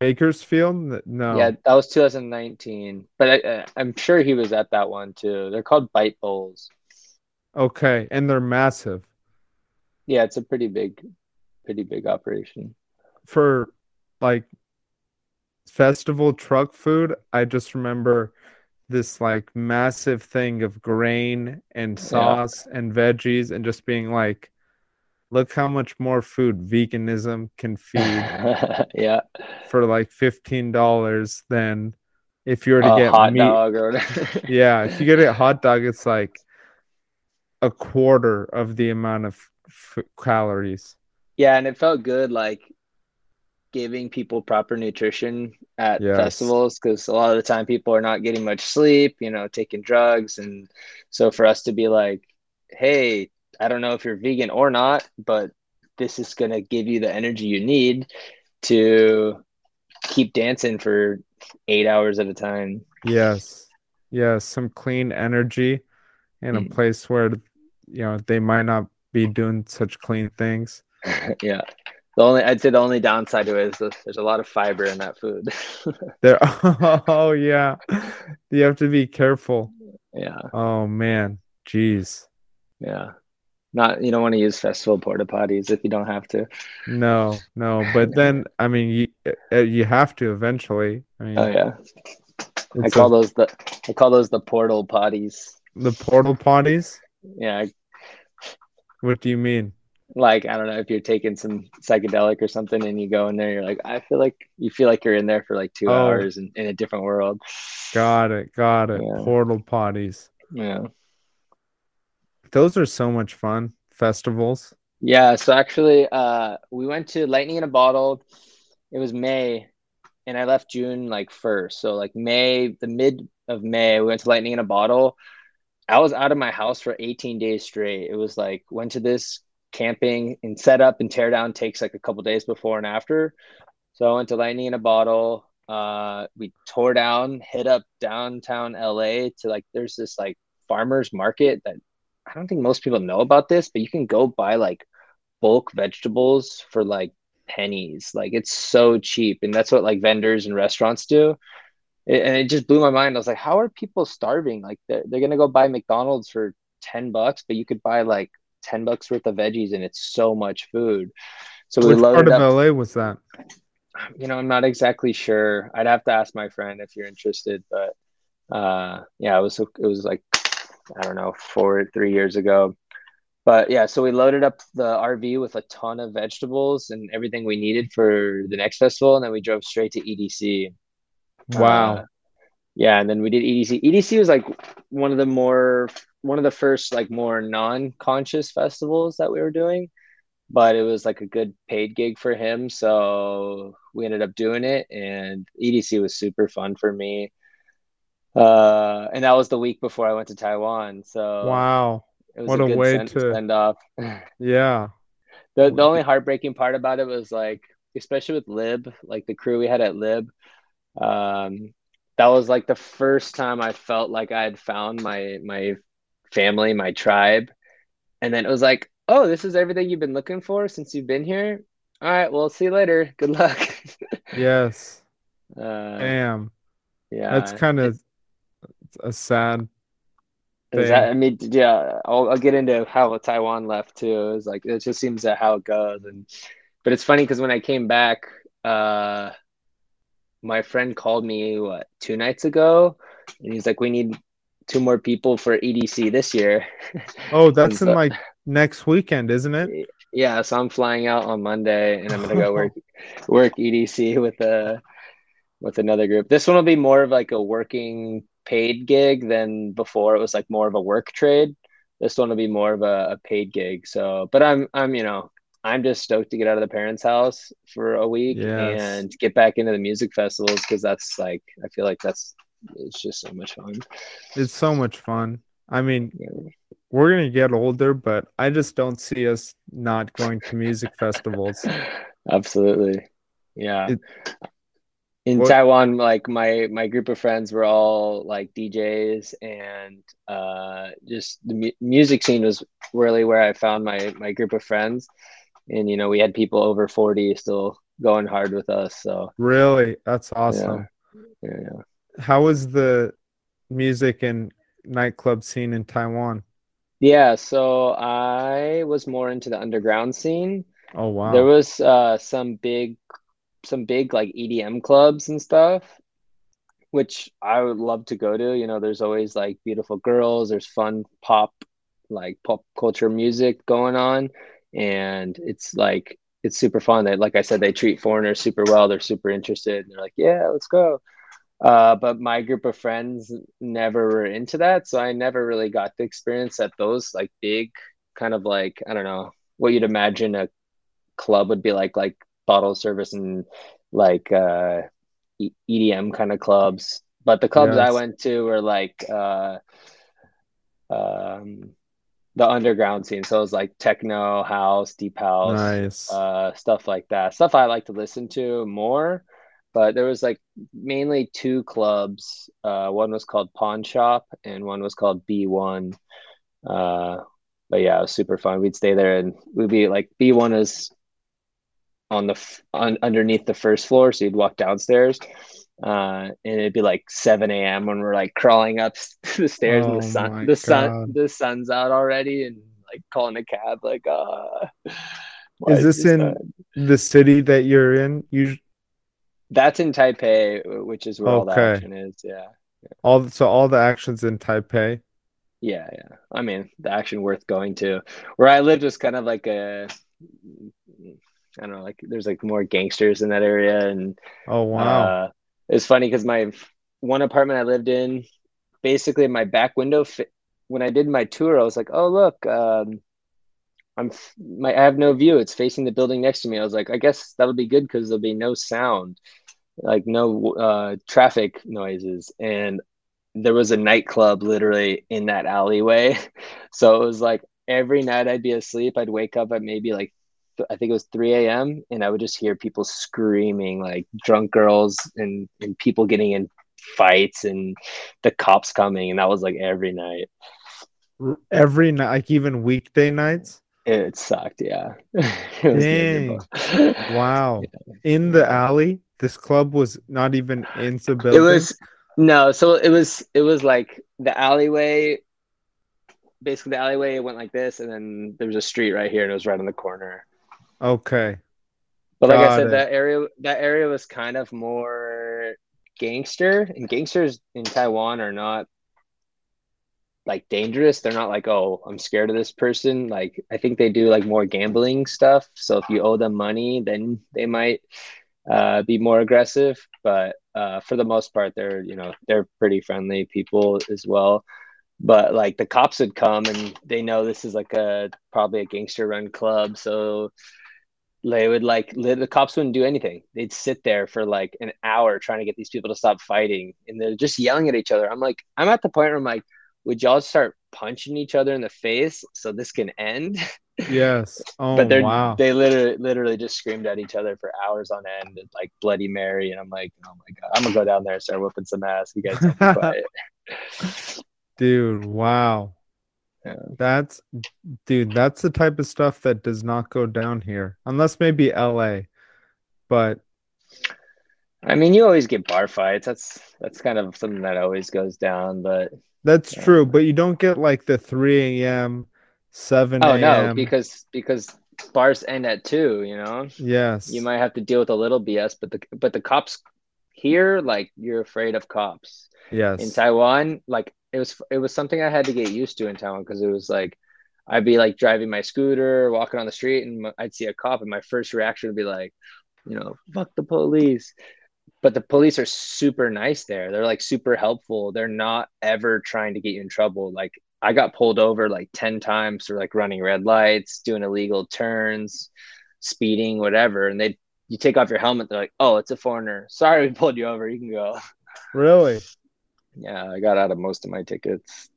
Bakersfield? No. Yeah, that was 2019. But I, I'm sure he was at that one too. They're called Bite Bowls. Okay, and they're massive. Yeah, it's a pretty big, pretty big operation. For like festival truck food, I just remember this like massive thing of grain and sauce yeah. and veggies and just being like look how much more food veganism can feed [laughs] yeah for like $15 than if you were to a get hot meat. dog or yeah if you get a hot dog it's like a quarter of the amount of f- calories yeah and it felt good like giving people proper nutrition at yes. festivals because a lot of the time people are not getting much sleep you know taking drugs and so for us to be like hey I don't know if you're vegan or not, but this is going to give you the energy you need to keep dancing for eight hours at a time. Yes. Yes. Some clean energy in a mm. place where, you know, they might not be doing such clean things. [laughs] yeah. The only I'd say the only downside to it is there's a lot of fiber in that food. [laughs] there [laughs] oh yeah. You have to be careful. Yeah. Oh man. Jeez. Yeah not you don't want to use festival porta potties if you don't have to no no but then i mean you uh, you have to eventually I mean, oh yeah i call a, those the i call those the portal potties the portal potties yeah what do you mean like i don't know if you're taking some psychedelic or something and you go in there you're like i feel like you feel like you're in there for like two oh, hours in, in a different world got it got it yeah. portal potties yeah those are so much fun festivals. Yeah, so actually, uh, we went to Lightning in a Bottle. It was May, and I left June like first. So like May, the mid of May, we went to Lightning in a Bottle. I was out of my house for 18 days straight. It was like went to this camping and set up and tear down takes like a couple days before and after. So I went to Lightning in a Bottle. Uh, we tore down, hit up downtown LA to like, there's this like farmers market that I don't think most people know about this, but you can go buy like bulk vegetables for like pennies. Like it's so cheap. And that's what like vendors and restaurants do. It, and it just blew my mind. I was like, how are people starving? Like they're, they're going to go buy McDonald's for 10 bucks, but you could buy like 10 bucks worth of veggies and it's so much food. So Which we part of up. LA was that? You know, I'm not exactly sure. I'd have to ask my friend if you're interested, but uh yeah, it was it was like I don't know, four three years ago. But yeah, so we loaded up the RV with a ton of vegetables and everything we needed for the next festival, and then we drove straight to EDC. Wow. Uh, yeah, and then we did EDC. EDC was like one of the more one of the first like more non-conscious festivals that we were doing, but it was like a good paid gig for him, so we ended up doing it and EDC was super fun for me. Uh, and that was the week before I went to Taiwan, so wow. it was What a a good way send, to- send off. [laughs] Yeah. The the only heartbreaking part about it was like, especially with Lib, like the crew we had at Lib, um, that was like the first time I felt like I had found my my family, my tribe. And then it was like, oh, this is everything you've been looking for since you've been here. All right, well, see you later. Good luck. [laughs] Yes. Uh, Damn. yeah. That's kind of a sad Is that. I mean, yeah, I'll, I'll get into how Taiwan left too. It's like it just seems that how it goes, and but it's funny because when I came back, uh, my friend called me what two nights ago, and he's like, "We need two more people for EDC this year." [laughs] Oh, that's in so, like next weekend, isn't it? [laughs] yeah, so I'm flying out on Monday, and I'm gonna go [laughs] work work EDC with a with another group. This one will be more of like a working paid gig than before. It was like more of a work trade. This one will be more of a, a paid gig. So, but I'm I'm you know I'm just stoked to get out of the parents' house for a week Yes. and get back into the music festivals because that's like I feel like that's it's just so much fun. It's so much fun. I mean, Yeah. we're gonna get older, but I just don't see us not going to music [laughs] festivals. Absolutely. Yeah. It- In What- Taiwan, like my my group of friends were all like DJs and uh just the mu music scene was really where I found my my group of friends. And you know, we had people over 40 still going hard with us. So Really, that's awesome. yeah, yeah. How is the music and nightclub scene in Taiwan? Yeah, so I was more into the underground scene. Oh wow. There was uh some big some big like EDM clubs and stuff, which I would love to go to. You know, there's always like beautiful girls, there's fun pop like pop culture music going on, and it's like it's super fun. They like I said, they treat foreigners super well. They're super interested. They're like, yeah, let's go. Uh, but my group of friends never were into that, so I never really got the experience at those like big kind of like I don't know what you'd imagine a club would be like, like bottle service and like uh, EDM kind of clubs. But the clubs I went to were like uh, um, the underground scene, so it was like techno, house, deep house Nice. uh, stuff like that. Stuff I like to listen to more. But there was like mainly two clubs. Uh, one was called Pawn Shop, and one was called B1. Uh, but yeah, it was super fun. We'd stay there, and we'd be like B1 is on the f- on, underneath the first floor, so you'd walk downstairs. Uh, and it'd be like 7 a.m. when we're like crawling up [laughs] the stairs, and Oh the sun, the sun, God. the sun's out already, and like calling a cab, like, uh, [sighs] Is this in sun? the city that you're in? You That's in Taipei, which is where all the action is. Yeah. all so all the actions in Taipei. Yeah, yeah. I mean, the action worth going to. Where I lived was kind of like a, I don't know, like there's like more gangsters in that area, and Oh wow. uh, it's funny because my one apartment I lived in, basically my back window. Fi- when I did my tour, I was like, "Oh look, um, I'm my I have no view. It's facing the building next to me." I was like, "I guess that'll be good because there'll be no sound, like no uh, traffic noises." And there was a nightclub literally in that alleyway, [laughs] so it was like every night I'd be asleep, I'd wake up at maybe like I think it was 3 a.m. and I would just hear people screaming, like drunk girls and, and people getting in fights and the cops coming. And that was like every night. Every night, like even weekday nights? It sucked, yeah. [laughs] Dang. wow. [laughs] Yeah. In the alley? This club was not even in the building? It was, no. So it was, it was like the alleyway basically the alleyway went like this, and then there was a street right here, and it was right on the corner. Okay. But like Got I said, it. that area that area was kind of more gangster, and gangsters in Taiwan are not like dangerous. They're not like, oh, I'm scared of this person. Like I think they do like more gambling stuff. So if you owe them money, then they might uh, be more aggressive. But uh, for the most part, they're you know they're pretty friendly people as well but like the cops would come and they know this is like a probably a gangster run club so they would like the cops wouldn't do anything. They'd sit there for like an hour trying to get these people to stop fighting and they're just yelling at each other. I'm like i'm at the point where i'm like would y'all start punching each other in the face so this can end? [laughs] Yes. Oh, but they're wow. they literally literally just screamed at each other for hours on end like bloody mary and i'm like oh my god i'm gonna go down there and start whooping some ass. You guys be quiet [laughs] Dude, wow. Yeah. That's dude, that's the type of stuff that does not go down here. Unless maybe LA. But I mean, you always get bar fights. That's that's kind of something that always goes down, but that's yeah. true. But you don't get like the 3 a.m., 7 Oh no, because because bars end at two. You know. Yes. You might have to deal with a little BS, but the but the cops here, like you're afraid of cops. Yes. In Taiwan, like it was it was something I had to get used to in town because it was like I'd be like driving my scooter, walking on the street, and I'd see a cop, and my first reaction would be like, you know, fuck the police. But the police are super nice there. They're like super helpful. They're not ever trying to get you in trouble. Like I got pulled over like 10 times for like running red lights, doing illegal turns, speeding, whatever. And they you take off your helmet, they're like, Oh, it's a foreigner. Sorry we pulled you over. You can go. Really? [laughs] Yeah, I got out of most of my tickets.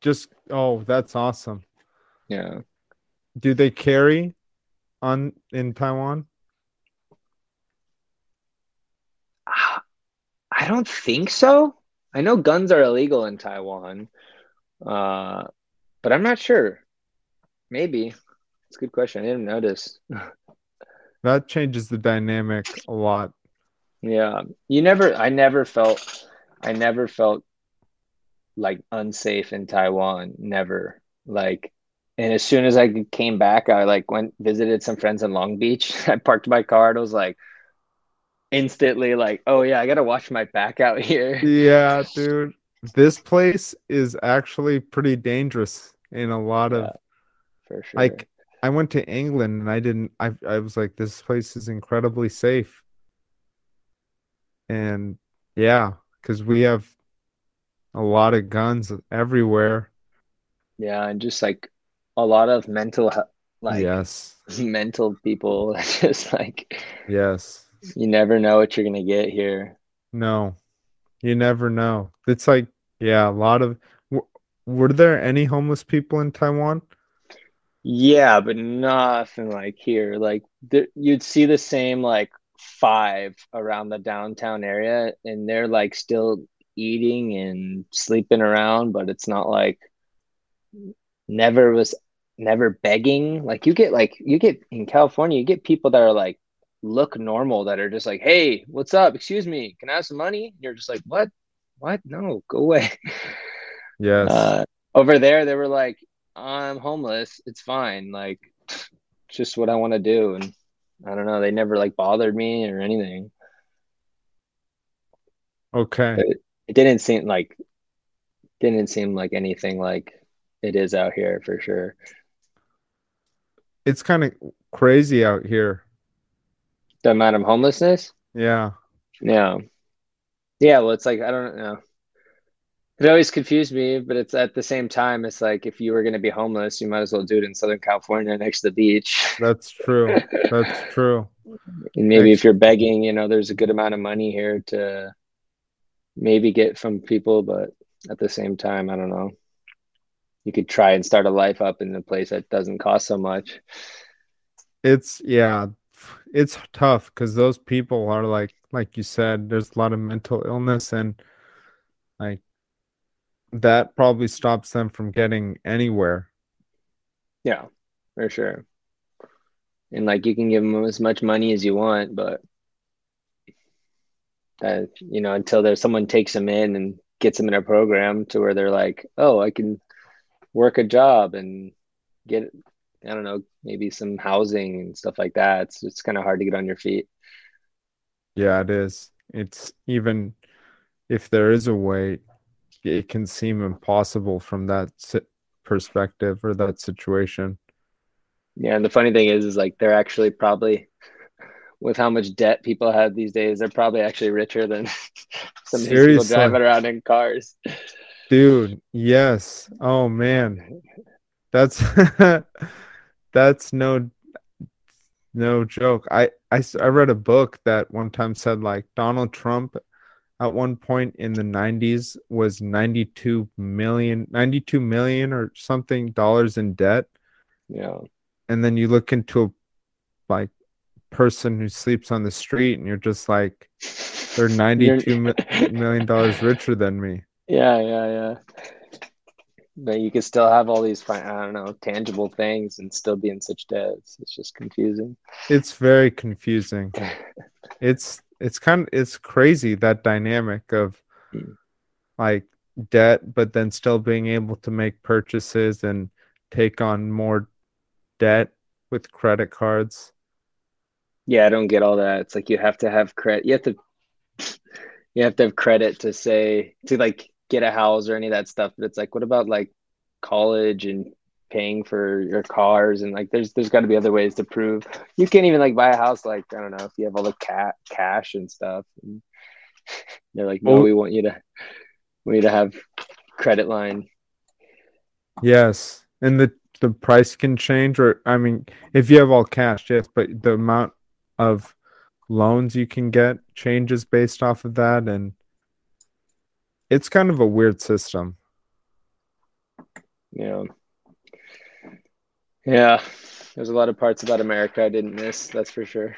Just oh, that's awesome. Yeah. Do they carry on in Taiwan? I don't think so. I know guns are illegal in Taiwan, uh, but I'm not sure. Maybe it's a good question. I didn't notice. [laughs] that changes the dynamic a lot. Yeah, you never. I never felt I never felt like unsafe in Taiwan. Never. Like, and as soon as I came back, I like went visited some friends in Long Beach. [laughs] I parked my car and I was like, instantly like, oh yeah, I gotta watch my back out here. [laughs] Yeah, dude. This place is actually pretty dangerous in a lot yeah, of for sure. Like I went to England and I didn't I I was like, this place is incredibly safe. And yeah, because we have a lot of guns everywhere. Yeah, and just like a lot of mental, like yes, [laughs] mental people. [laughs] Just like yes, you never know what you're gonna get here. No, you never know. It's like yeah, a lot of. Were there any homeless people in Taiwan? Yeah, but nothing like here. Like you'd see the same like five around the downtown area and they're like still eating and sleeping around but it's not like never was never begging. Like you get like you get in california you get people that are like look normal that are just like hey what's up? Excuse me can i have some money? And you're just like what? What? No go away. [laughs] Yes. Uh, over there they were like i'm homeless. It's fine. Like [sniffs] just what i want to do. And I don't know. They never like bothered me or anything. Okay. It, it didn't seem like didn't seem like anything like it is out here for sure. It's kind of crazy out here. The amount of homelessness? Yeah. Yeah. Yeah, well it's like I don't know it always confused me, but it's at the same time, it's like if you were going to be homeless, you might as well do it in Southern California next to the beach. [laughs] That's true. That's true. And maybe if you're begging, you know, there's a good amount of money here to maybe get from people, but at the same time, I don't know. You could try and start a life up in a place that doesn't cost so much. It's yeah, it's tough because those people are like like you said, there's a lot of mental illness and like that probably stops them from getting anywhere. Yeah, for sure. And like you can give them as much money as you want, but that you know until there's someone takes them in and gets them in a program to where they're like, oh, I can work a job and get I don't know maybe some housing and stuff like that. It's it's kind of hard to get on your feet. Yeah, it is. It's even if there is a way, it can seem impossible from that perspective or that situation. Yeah, and the funny thing is, is like they're actually probably with how much debt people have these days, they're probably actually richer than [laughs] some people driving around in cars. Dude, yes. Oh man, that's [laughs] that's no no joke. I, I I read a book that one time said like Donald Trump at one point in the 90s was 92 million 92 million or something dollars in debt. Yeah. And then you look into a like person who sleeps on the street and you're just like they're [laughs] 92 million dollars richer than me. Yeah yeah yeah. But you could still have all these i don't know tangible things and still be in such debt. It's, it's just confusing. It's very confusing. [laughs] It's it's kind of it's crazy that dynamic of mm. like debt but then still being able to make purchases and take on more debt with credit cards yeah i don't get all that it's like you have to have credit you have to [laughs] you have to have credit to say to like get a house or any of that stuff but it's like what about like college and paying for your cars and like there's there's got to be other ways to prove. You can't even like buy a house like i don't know if you have all the cat cash and stuff and [laughs] they're like no we want you to we need to have credit line. Yes and the the price can change or i mean if you have all cash yes but the amount of loans you can get changes based off of that and it's kind of a weird system. Yeah yeah, there's a lot of parts about America I didn't miss. That's for sure.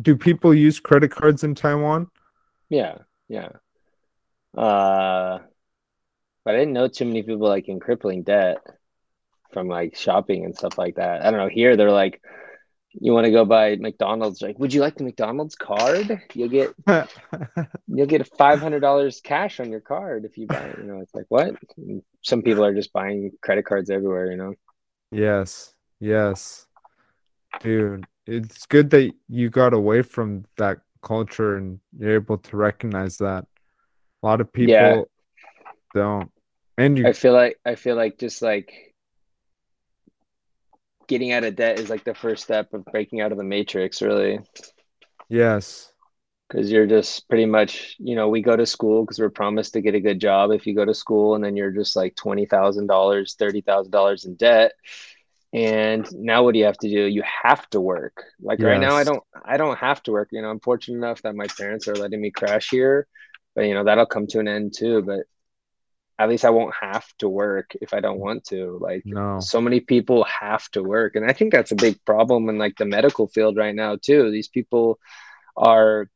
Do people use credit cards in Taiwan? Yeah, yeah. Uh, but I didn't know too many people like in crippling debt from like shopping and stuff like that. I don't know. Here they're like, you want to go buy McDonald's? Like, would you like the McDonald's card? You'll get [laughs] you'll get five hundred dollars cash on your card if you buy it. You know, it's like what? Some people are just buying credit cards everywhere. You know. Yes. Yes. Dude, it's good that you got away from that culture and you're able to recognize that. A lot of people yeah. don't. And you I feel like I feel like just like getting out of debt is like the first step of breaking out of the matrix, really. Yes. Because you're just pretty much, you know, we go to school because we're promised to get a good job if you go to school, and then you're just like $20,000, $30,000 in debt. And now what do you have to do? You have to work. Like yes. right now i don't i don't have to work. You know i'm fortunate enough that my parents are letting me crash here but you know that'll come to an end too but at least i won't have to work if i don't want to. Like no. so many people have to work and i think that's a big problem in like the medical field right now too. These people are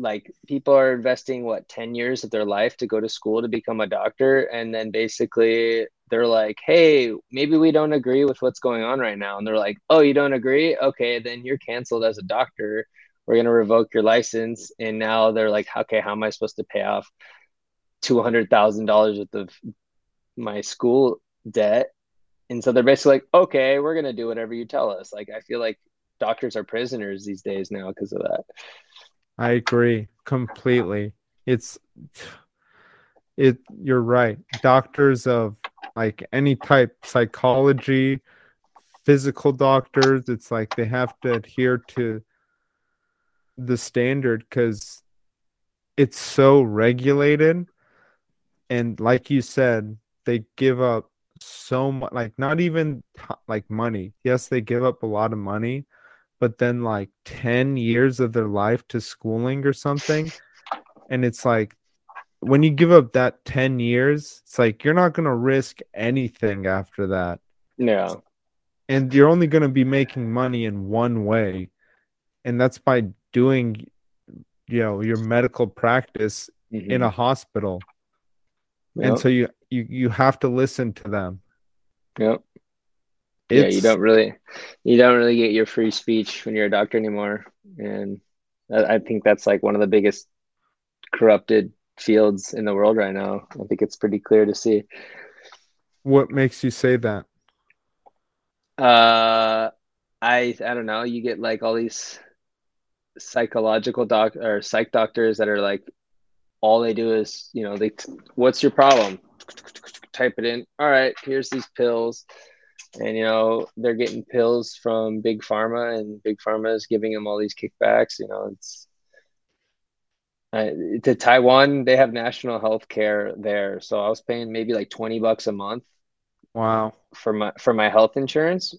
like people are investing what 10 years of their life to go to school to become a doctor and then basically they're like hey maybe we don't agree with what's going on right now. And they're like oh you don't agree? Okay then you're canceled as a doctor. We're going to revoke your license. And now they're like okay how am i supposed to pay off $200000 worth of my school debt? And so they're basically like okay we're going to do whatever you tell us. Like i feel like doctors are prisoners these days now because of that I agree completely. It's it you're right. Doctors of like any type psychology, physical doctors, it's like they have to adhere to the standard cuz it's so regulated and like you said, they give up so much like not even like money. Yes, they give up a lot of money, but then like 10 years of their life to schooling or something. And it's like when you give up that 10 years, it's like you're not going to risk anything after that. Yeah. and you're only going to be making money in one way and that's by doing you know your medical practice mm-hmm. in a hospital yep. and so you you you have to listen to them yep it's, yeah you don't really you don't really get your free speech when you're a doctor anymore and i think that's like one of the biggest corrupted fields in the world right now i think it's pretty clear to see what makes you say that uh, I I don't know. You get like all these psychological doc or psych doctors that are like, all they do is you know they what's your problem? Type it in. All right, here's these pills, and you know they're getting pills from big pharma, and big pharma is giving them all these kickbacks. You know it's. Uh, to Taiwan, they have national health care there. So I was paying maybe like 20 bucks a month Wow. For my for my health insurance,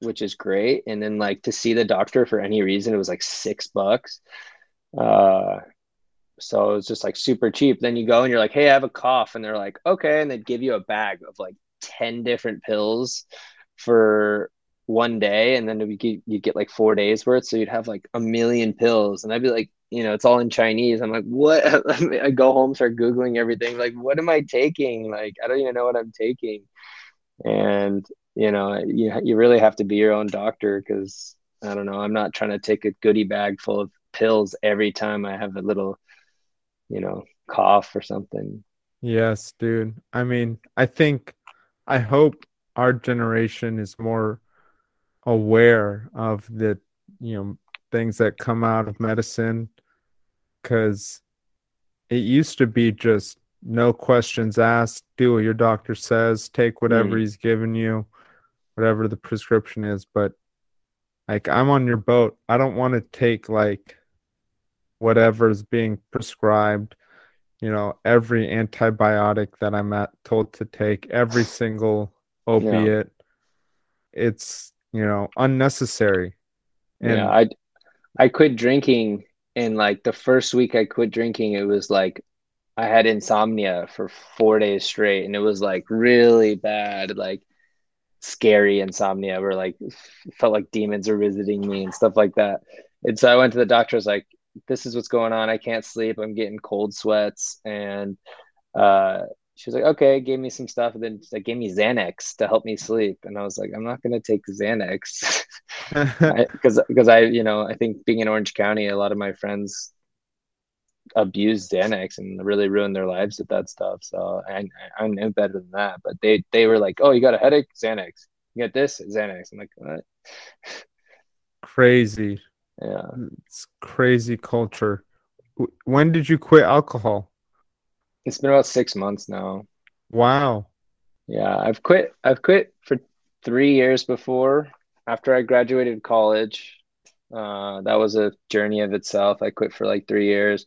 which is great. And then like to see the doctor for any reason, it was like six bucks. Uh so it's just like super cheap. Then you go and you're like, hey, I have a cough. And they're like, okay. And they give you a bag of like 10 different pills for one day. And then you get, you get like four days worth. So you'd have like a million pills. And I'd be like, you know, it's all in Chinese. I'm like, what? [laughs] I go home, start Googling everything. Like, what am I taking? Like, I don't even know what I'm taking and you know you, you really have to be your own doctor because i don't know i'm not trying to take a goodie bag full of pills every time i have a little you know cough or something yes dude i mean i think i hope our generation is more aware of the you know things that come out of medicine because it used to be just no questions asked. Do what your doctor says. Take whatever mm. he's given you, whatever the prescription is. But like, I'm on your boat. I don't want to take like whatever's being prescribed. You know, every antibiotic that I'm at told to take, every [sighs] single opiate. Yeah. It's you know unnecessary. And yeah, I I quit drinking, and like the first week I quit drinking, it was like I had insomnia for four days straight, and it was like really bad, like scary insomnia, where like felt like demons are visiting me and stuff like that. And so I went to the doctor. I was like, "This is what's going on. I can't sleep. I'm getting cold sweats." And uh, she was like, "Okay," gave me some stuff, and then like gave me Xanax to help me sleep. And I was like, "I'm not gonna take Xanax," [laughs] because [laughs] because I you know I think being in Orange County, a lot of my friends abused Xanax and really ruined their lives with that stuff. So I, I knew better than that. But they they were like, "Oh, you got a headache? Xanax. You got this? Xanax." I'm like, "What?" [laughs] Crazy. Yeah, it's crazy culture. When did you quit alcohol? It's been about six months now. Wow. Yeah, I've quit. I've quit for three years before. After I graduated college, uh, that was a journey of itself. I quit for like three years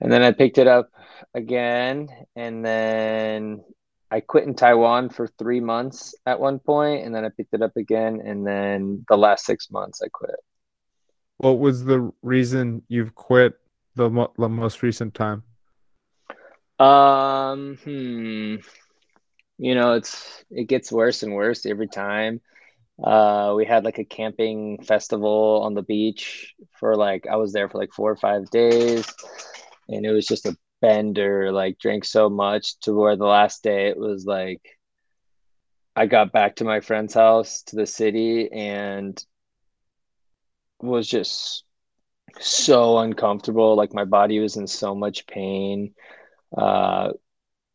and then I picked it up again, and then I quit in Taiwan for three months at one point, and then I picked it up again, and then the last six months I quit. What was the reason you've quit the, mo- the most recent time? Um, hmm. You know, it's it gets worse and worse every time. Uh, we had like a camping festival on the beach for like I was there for like four or five days and it was just a bender like drank so much to where the last day it was like i got back to my friend's house to the city and was just so uncomfortable. Like my body was in so much pain. Uh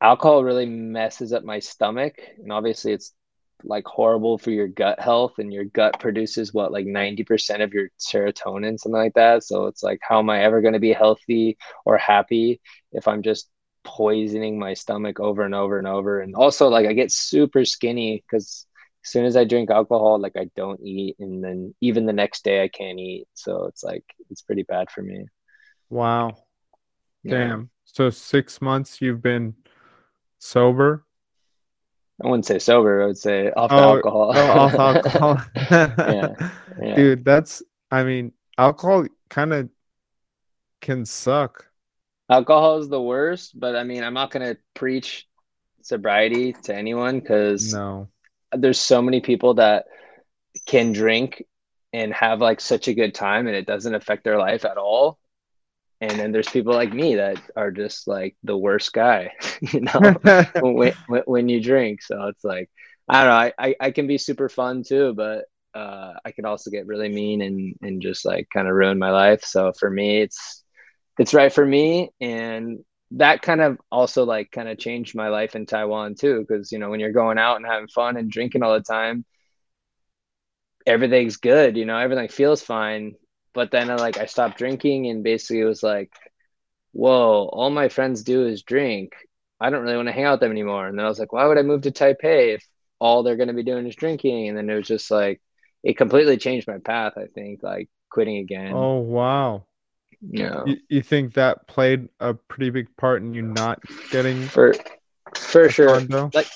alcohol really messes up my stomach and obviously it's like horrible for your gut health and your gut produces what like 90% of your serotonin something like that. So it's like how am i ever going to be healthy or happy if i'm just poisoning my stomach over and over and over? And also like i get super skinny because as soon as i drink alcohol like i don't eat and then even the next day i can't eat so it's like it's pretty bad for me wow damn yeah. so six months you've been sober I wouldn't say sober. I would say off oh, alcohol. oh, off alcohol. [laughs] yeah, yeah. Dude, that's. I mean, alcohol kind of can suck. Alcohol is the worst, but I mean, I'm not gonna preach sobriety to anyone because no, there's so many people that can drink and have like such a good time and it doesn't affect their life at all. And then there's people like me that are just like the worst guy [laughs] you know [laughs] when, when, when, you drink. So it's like i don't know I, I, I can be super fun too but uh, i can also get really mean and and just like kind of ruin my life. So for me it's it's right for me and that kind of also like kind of changed my life in taiwan too because you know when you're going out and having fun and drinking all the time everything's good you know everything feels fine but then I, like I stopped drinking and basically it was like, whoa, all my friends do is drink. I don't really want to hang out with them anymore. And then I was like, why would I move to Taipei if all they're going to be doing is drinking? And then it was just like, it completely changed my path. I think like quitting again. Oh wow. Yeah. You, you think that played a pretty big part in you not getting for for sure. Condo? Like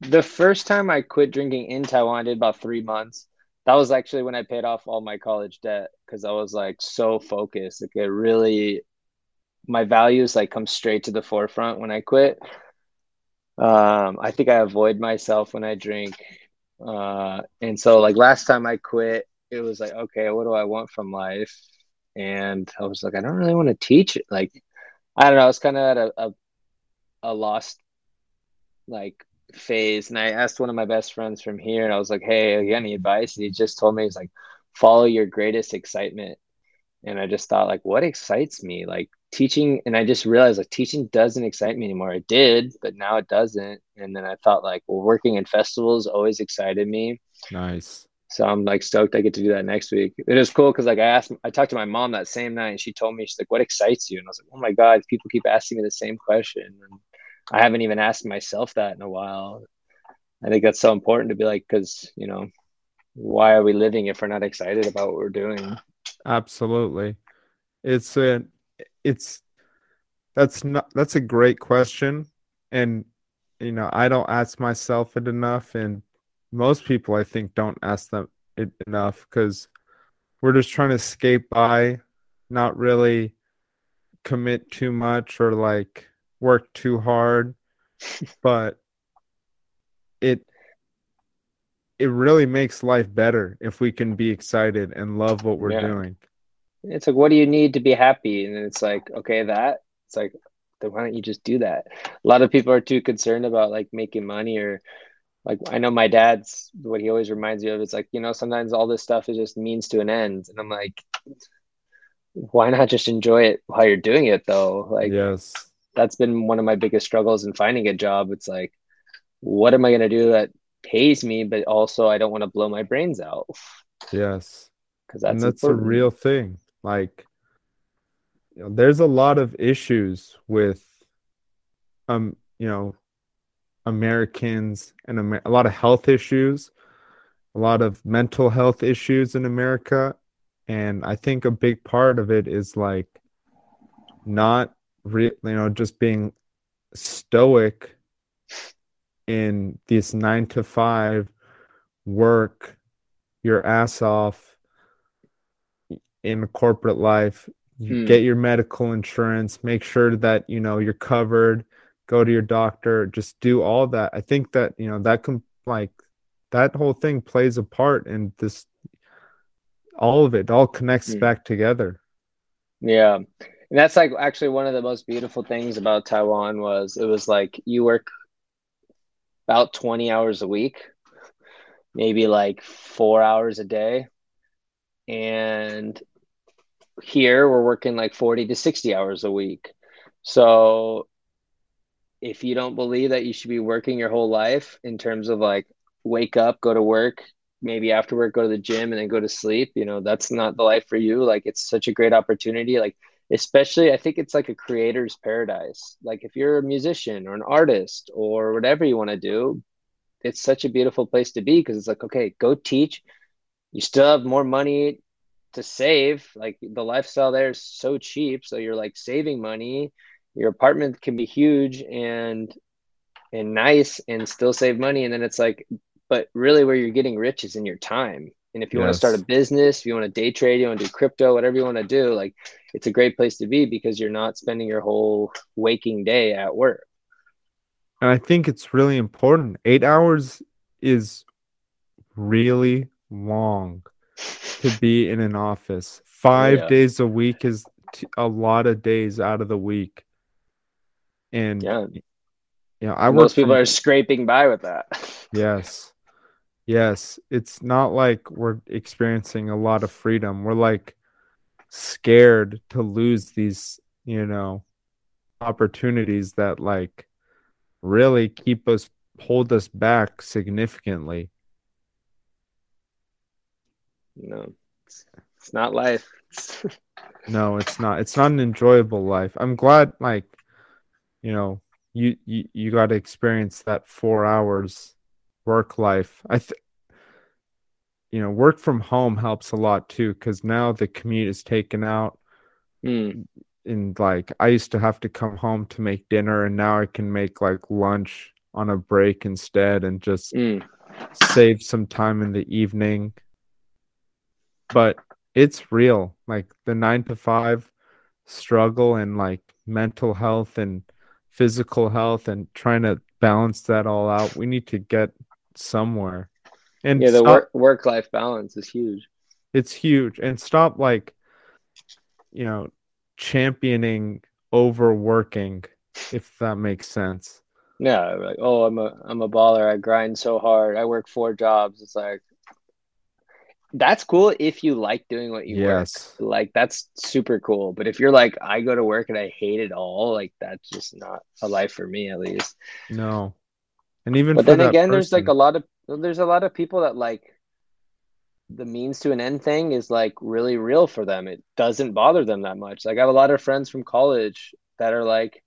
the first time I quit drinking in Taiwan, I did about three months that was actually when I paid off all my college debt because I was like so focused. Like it really, my values like come straight to the forefront when I quit. Um, I think I avoid myself when I drink. Uh, and so like last time I quit, it was like, okay, what do I want from life? And I was like, I don't really want to teach it. Like, I don't know. I was kind of at a, a, a lost like phase and I asked one of my best friends from here and I was like, Hey, you got any advice? And he just told me he's like, follow your greatest excitement. And I just thought like, what excites me? Like teaching and I just realized like teaching doesn't excite me anymore. It did, but now it doesn't. And then I thought like, well, working in festivals always excited me. Nice. So I'm like stoked I get to do that next week. It is cool because like I asked, I talked to my mom that same night, and she told me she's like, "What excites you?" And I was like, "Oh my god, people keep asking me the same question." And I haven't even asked myself that in a while. I think that's so important to be like, because, you know, why are we living if we're not excited about what we're doing? Absolutely. It's a, it's, that's not, that's a great question. And, you know, I don't ask myself it enough. And most people, I think, don't ask them it enough because we're just trying to skate by, not really commit too much or like, work too hard, [laughs] but it it really makes life better if we can be excited and love what we're yeah. doing. It's like, what do you need to be happy? And it's like, okay, that it's like, then why don't you just do that? A lot of people are too concerned about like making money or like I know my dad's what he always reminds me of. It's like, you know, sometimes all this stuff is just means to an end. And I'm like, why not just enjoy it while you're doing it though? Like yes that's been one of my biggest struggles in finding a job. It's like, what am I going to do that pays me, but also I don't want to blow my brains out. Yes. Because that's, and that's a real thing. Like, you know, there's a lot of issues with, um, you know, Americans and Amer- a lot of health issues, a lot of mental health issues in America. And I think a big part of it is like not re- you know just being stoic in this nine to five work your ass off in corporate life you hmm. get your medical insurance make sure that you know you're covered go to your doctor just do all that i think that you know that can like that whole thing plays a part in this all of it all connects hmm. back together yeah and that's like actually one of the most beautiful things about Taiwan was it was like you work about 20 hours a week, maybe like 4 hours a day. And here we're working like 40 to 60 hours a week. So if you don't believe that you should be working your whole life in terms of like wake up, go to work, maybe after work go to the gym and then go to sleep, you know, that's not the life for you. Like it's such a great opportunity. Like especially i think it's like a creator's paradise like if you're a musician or an artist or whatever you want to do it's such a beautiful place to be because it's like okay go teach you still have more money to save like the lifestyle there is so cheap so you're like saving money your apartment can be huge and and nice and still save money and then it's like but really where you're getting rich is in your time and if you yes. want to start a business, if you want to day trade, you want to do crypto, whatever you want to do, like it's a great place to be because you're not spending your whole waking day at work. And I think it's really important. Eight hours is really long to be in an office. Five Yeah. days a week is t- a lot of days out of the week. And Yeah. you know, I Most people from- are scraping by with that. Yes. Yes. It's not like we're experiencing a lot of freedom. We're like scared to lose these, you know, opportunities that like really keep us hold us back significantly. No, it's, it's not life. [laughs] No, it's not. It's not an enjoyable life. I'm glad like you know, you you, you got to experience that 4 hours work life. I th- you know, work from home helps a lot too cuz now the commute is taken out Hmm. and like I used to have to come home to make dinner and now I can make like lunch on a break instead and just Hmm. save some time in the evening. But it's real. Like the 9 to 5 struggle and like mental health and physical health and trying to balance that all out. We need to get somewhere. And Yeah, the stop- work work life balance is huge. it's huge and stop like you know championing overworking if that makes sense Yeah, like oh, I'm a I'm a baller. I grind so hard. I work four jobs. It's like that's cool if you like doing what you work. yes Like that's super cool. But if you're like I go to work and I hate it all, like that's just not a life for me at least. no and even But then again, there's like a lot of there's a lot of people that like the means to an end thing is like really real for them. It doesn't bother them that much. Like I have a lot of friends from college that are like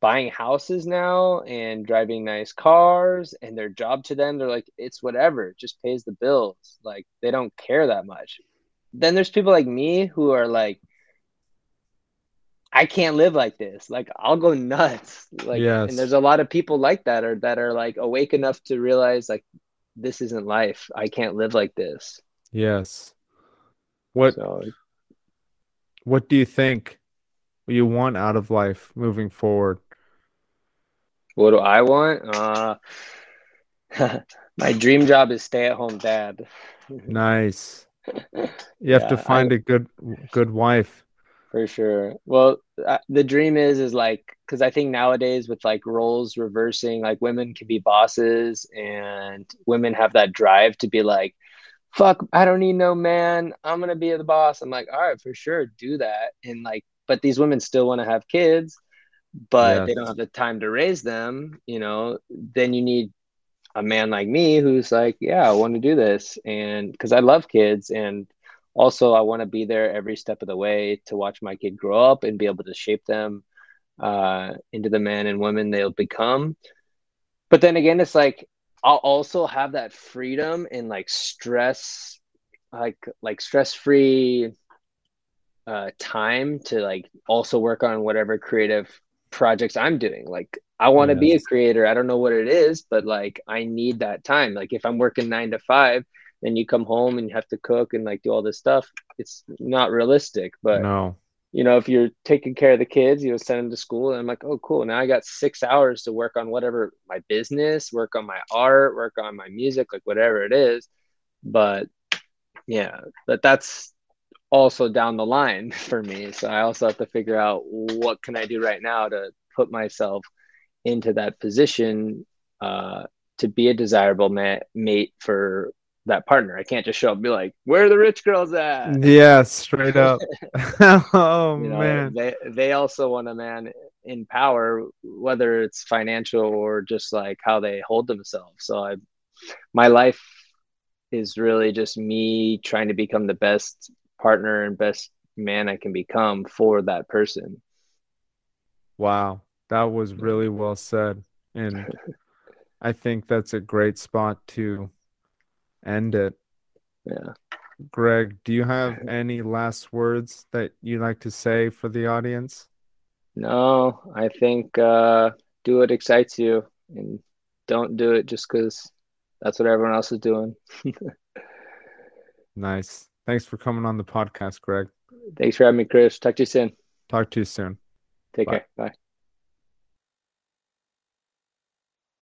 buying houses now and driving nice cars and their job to them they're like it's whatever it just pays the bills. Like they don't care that much. Then there's people like me who are like i can't live like this. Like i'll go nuts. Like Yes. and there's a lot of people like that or that are like awake enough to realize like this isn't life. I can't live like this. Yes. What so what do you think you want out of life moving forward what do i want uh [laughs] my dream job is stay at home dad [laughs] nice you have to Yeah, I- find a good good wife For sure. Well, uh, the dream is is like because I think nowadays with like roles reversing, like women can be bosses and women have that drive to be like, "Fuck, I don't need no man. I'm gonna be the boss." I'm like, "All right, for sure, do that." And like, but these women still want to have kids, but they don't have the time to raise them. You know, then you need a man like me who's like, "Yeah, I want to do this," and because I love kids and also i want to be there every step of the way to watch my kid grow up and be able to shape them uh, into the man and women they'll become but then again it's like i'll also have that freedom and like stress like like stress free uh, time to like also work on whatever creative projects i'm doing. Like i want to be a creator. I don't know what it is but like i need that time. Like if i'm working nine to five then you come home and you have to cook and like do all this stuff it's not realistic. But no. you know if you're taking care of the kids you know send them to school and i'm like oh cool. Now i got six hours to work on whatever my business work on my art work on my music like whatever it is. But yeah but that's also down the line [laughs] for me. So i also have to figure out what can i do right now to put myself into that position uh, to be a desirable ma- mate for that partner. I can't just show up and be like where are the rich girls at? Yeah straight up. [laughs] [laughs] Oh you know, man. they they also want a man in power, whether it's financial or just like how they hold themselves. So I, my life is really just me trying to become the best partner and best man I can become for that person. Wow, that was really well said. And [laughs] I think that's a great spot to end it. Yeah. Greg, do you have [laughs] any last words that you'd like to say for the audience? No, I think uh, do what excites you and don't do it just because that's what everyone else is doing. [laughs] Nice. Thanks for coming on the podcast, Greg. Thanks for having me, Chris. Talk to you soon. Talk to you soon. Take Bye. care. Bye.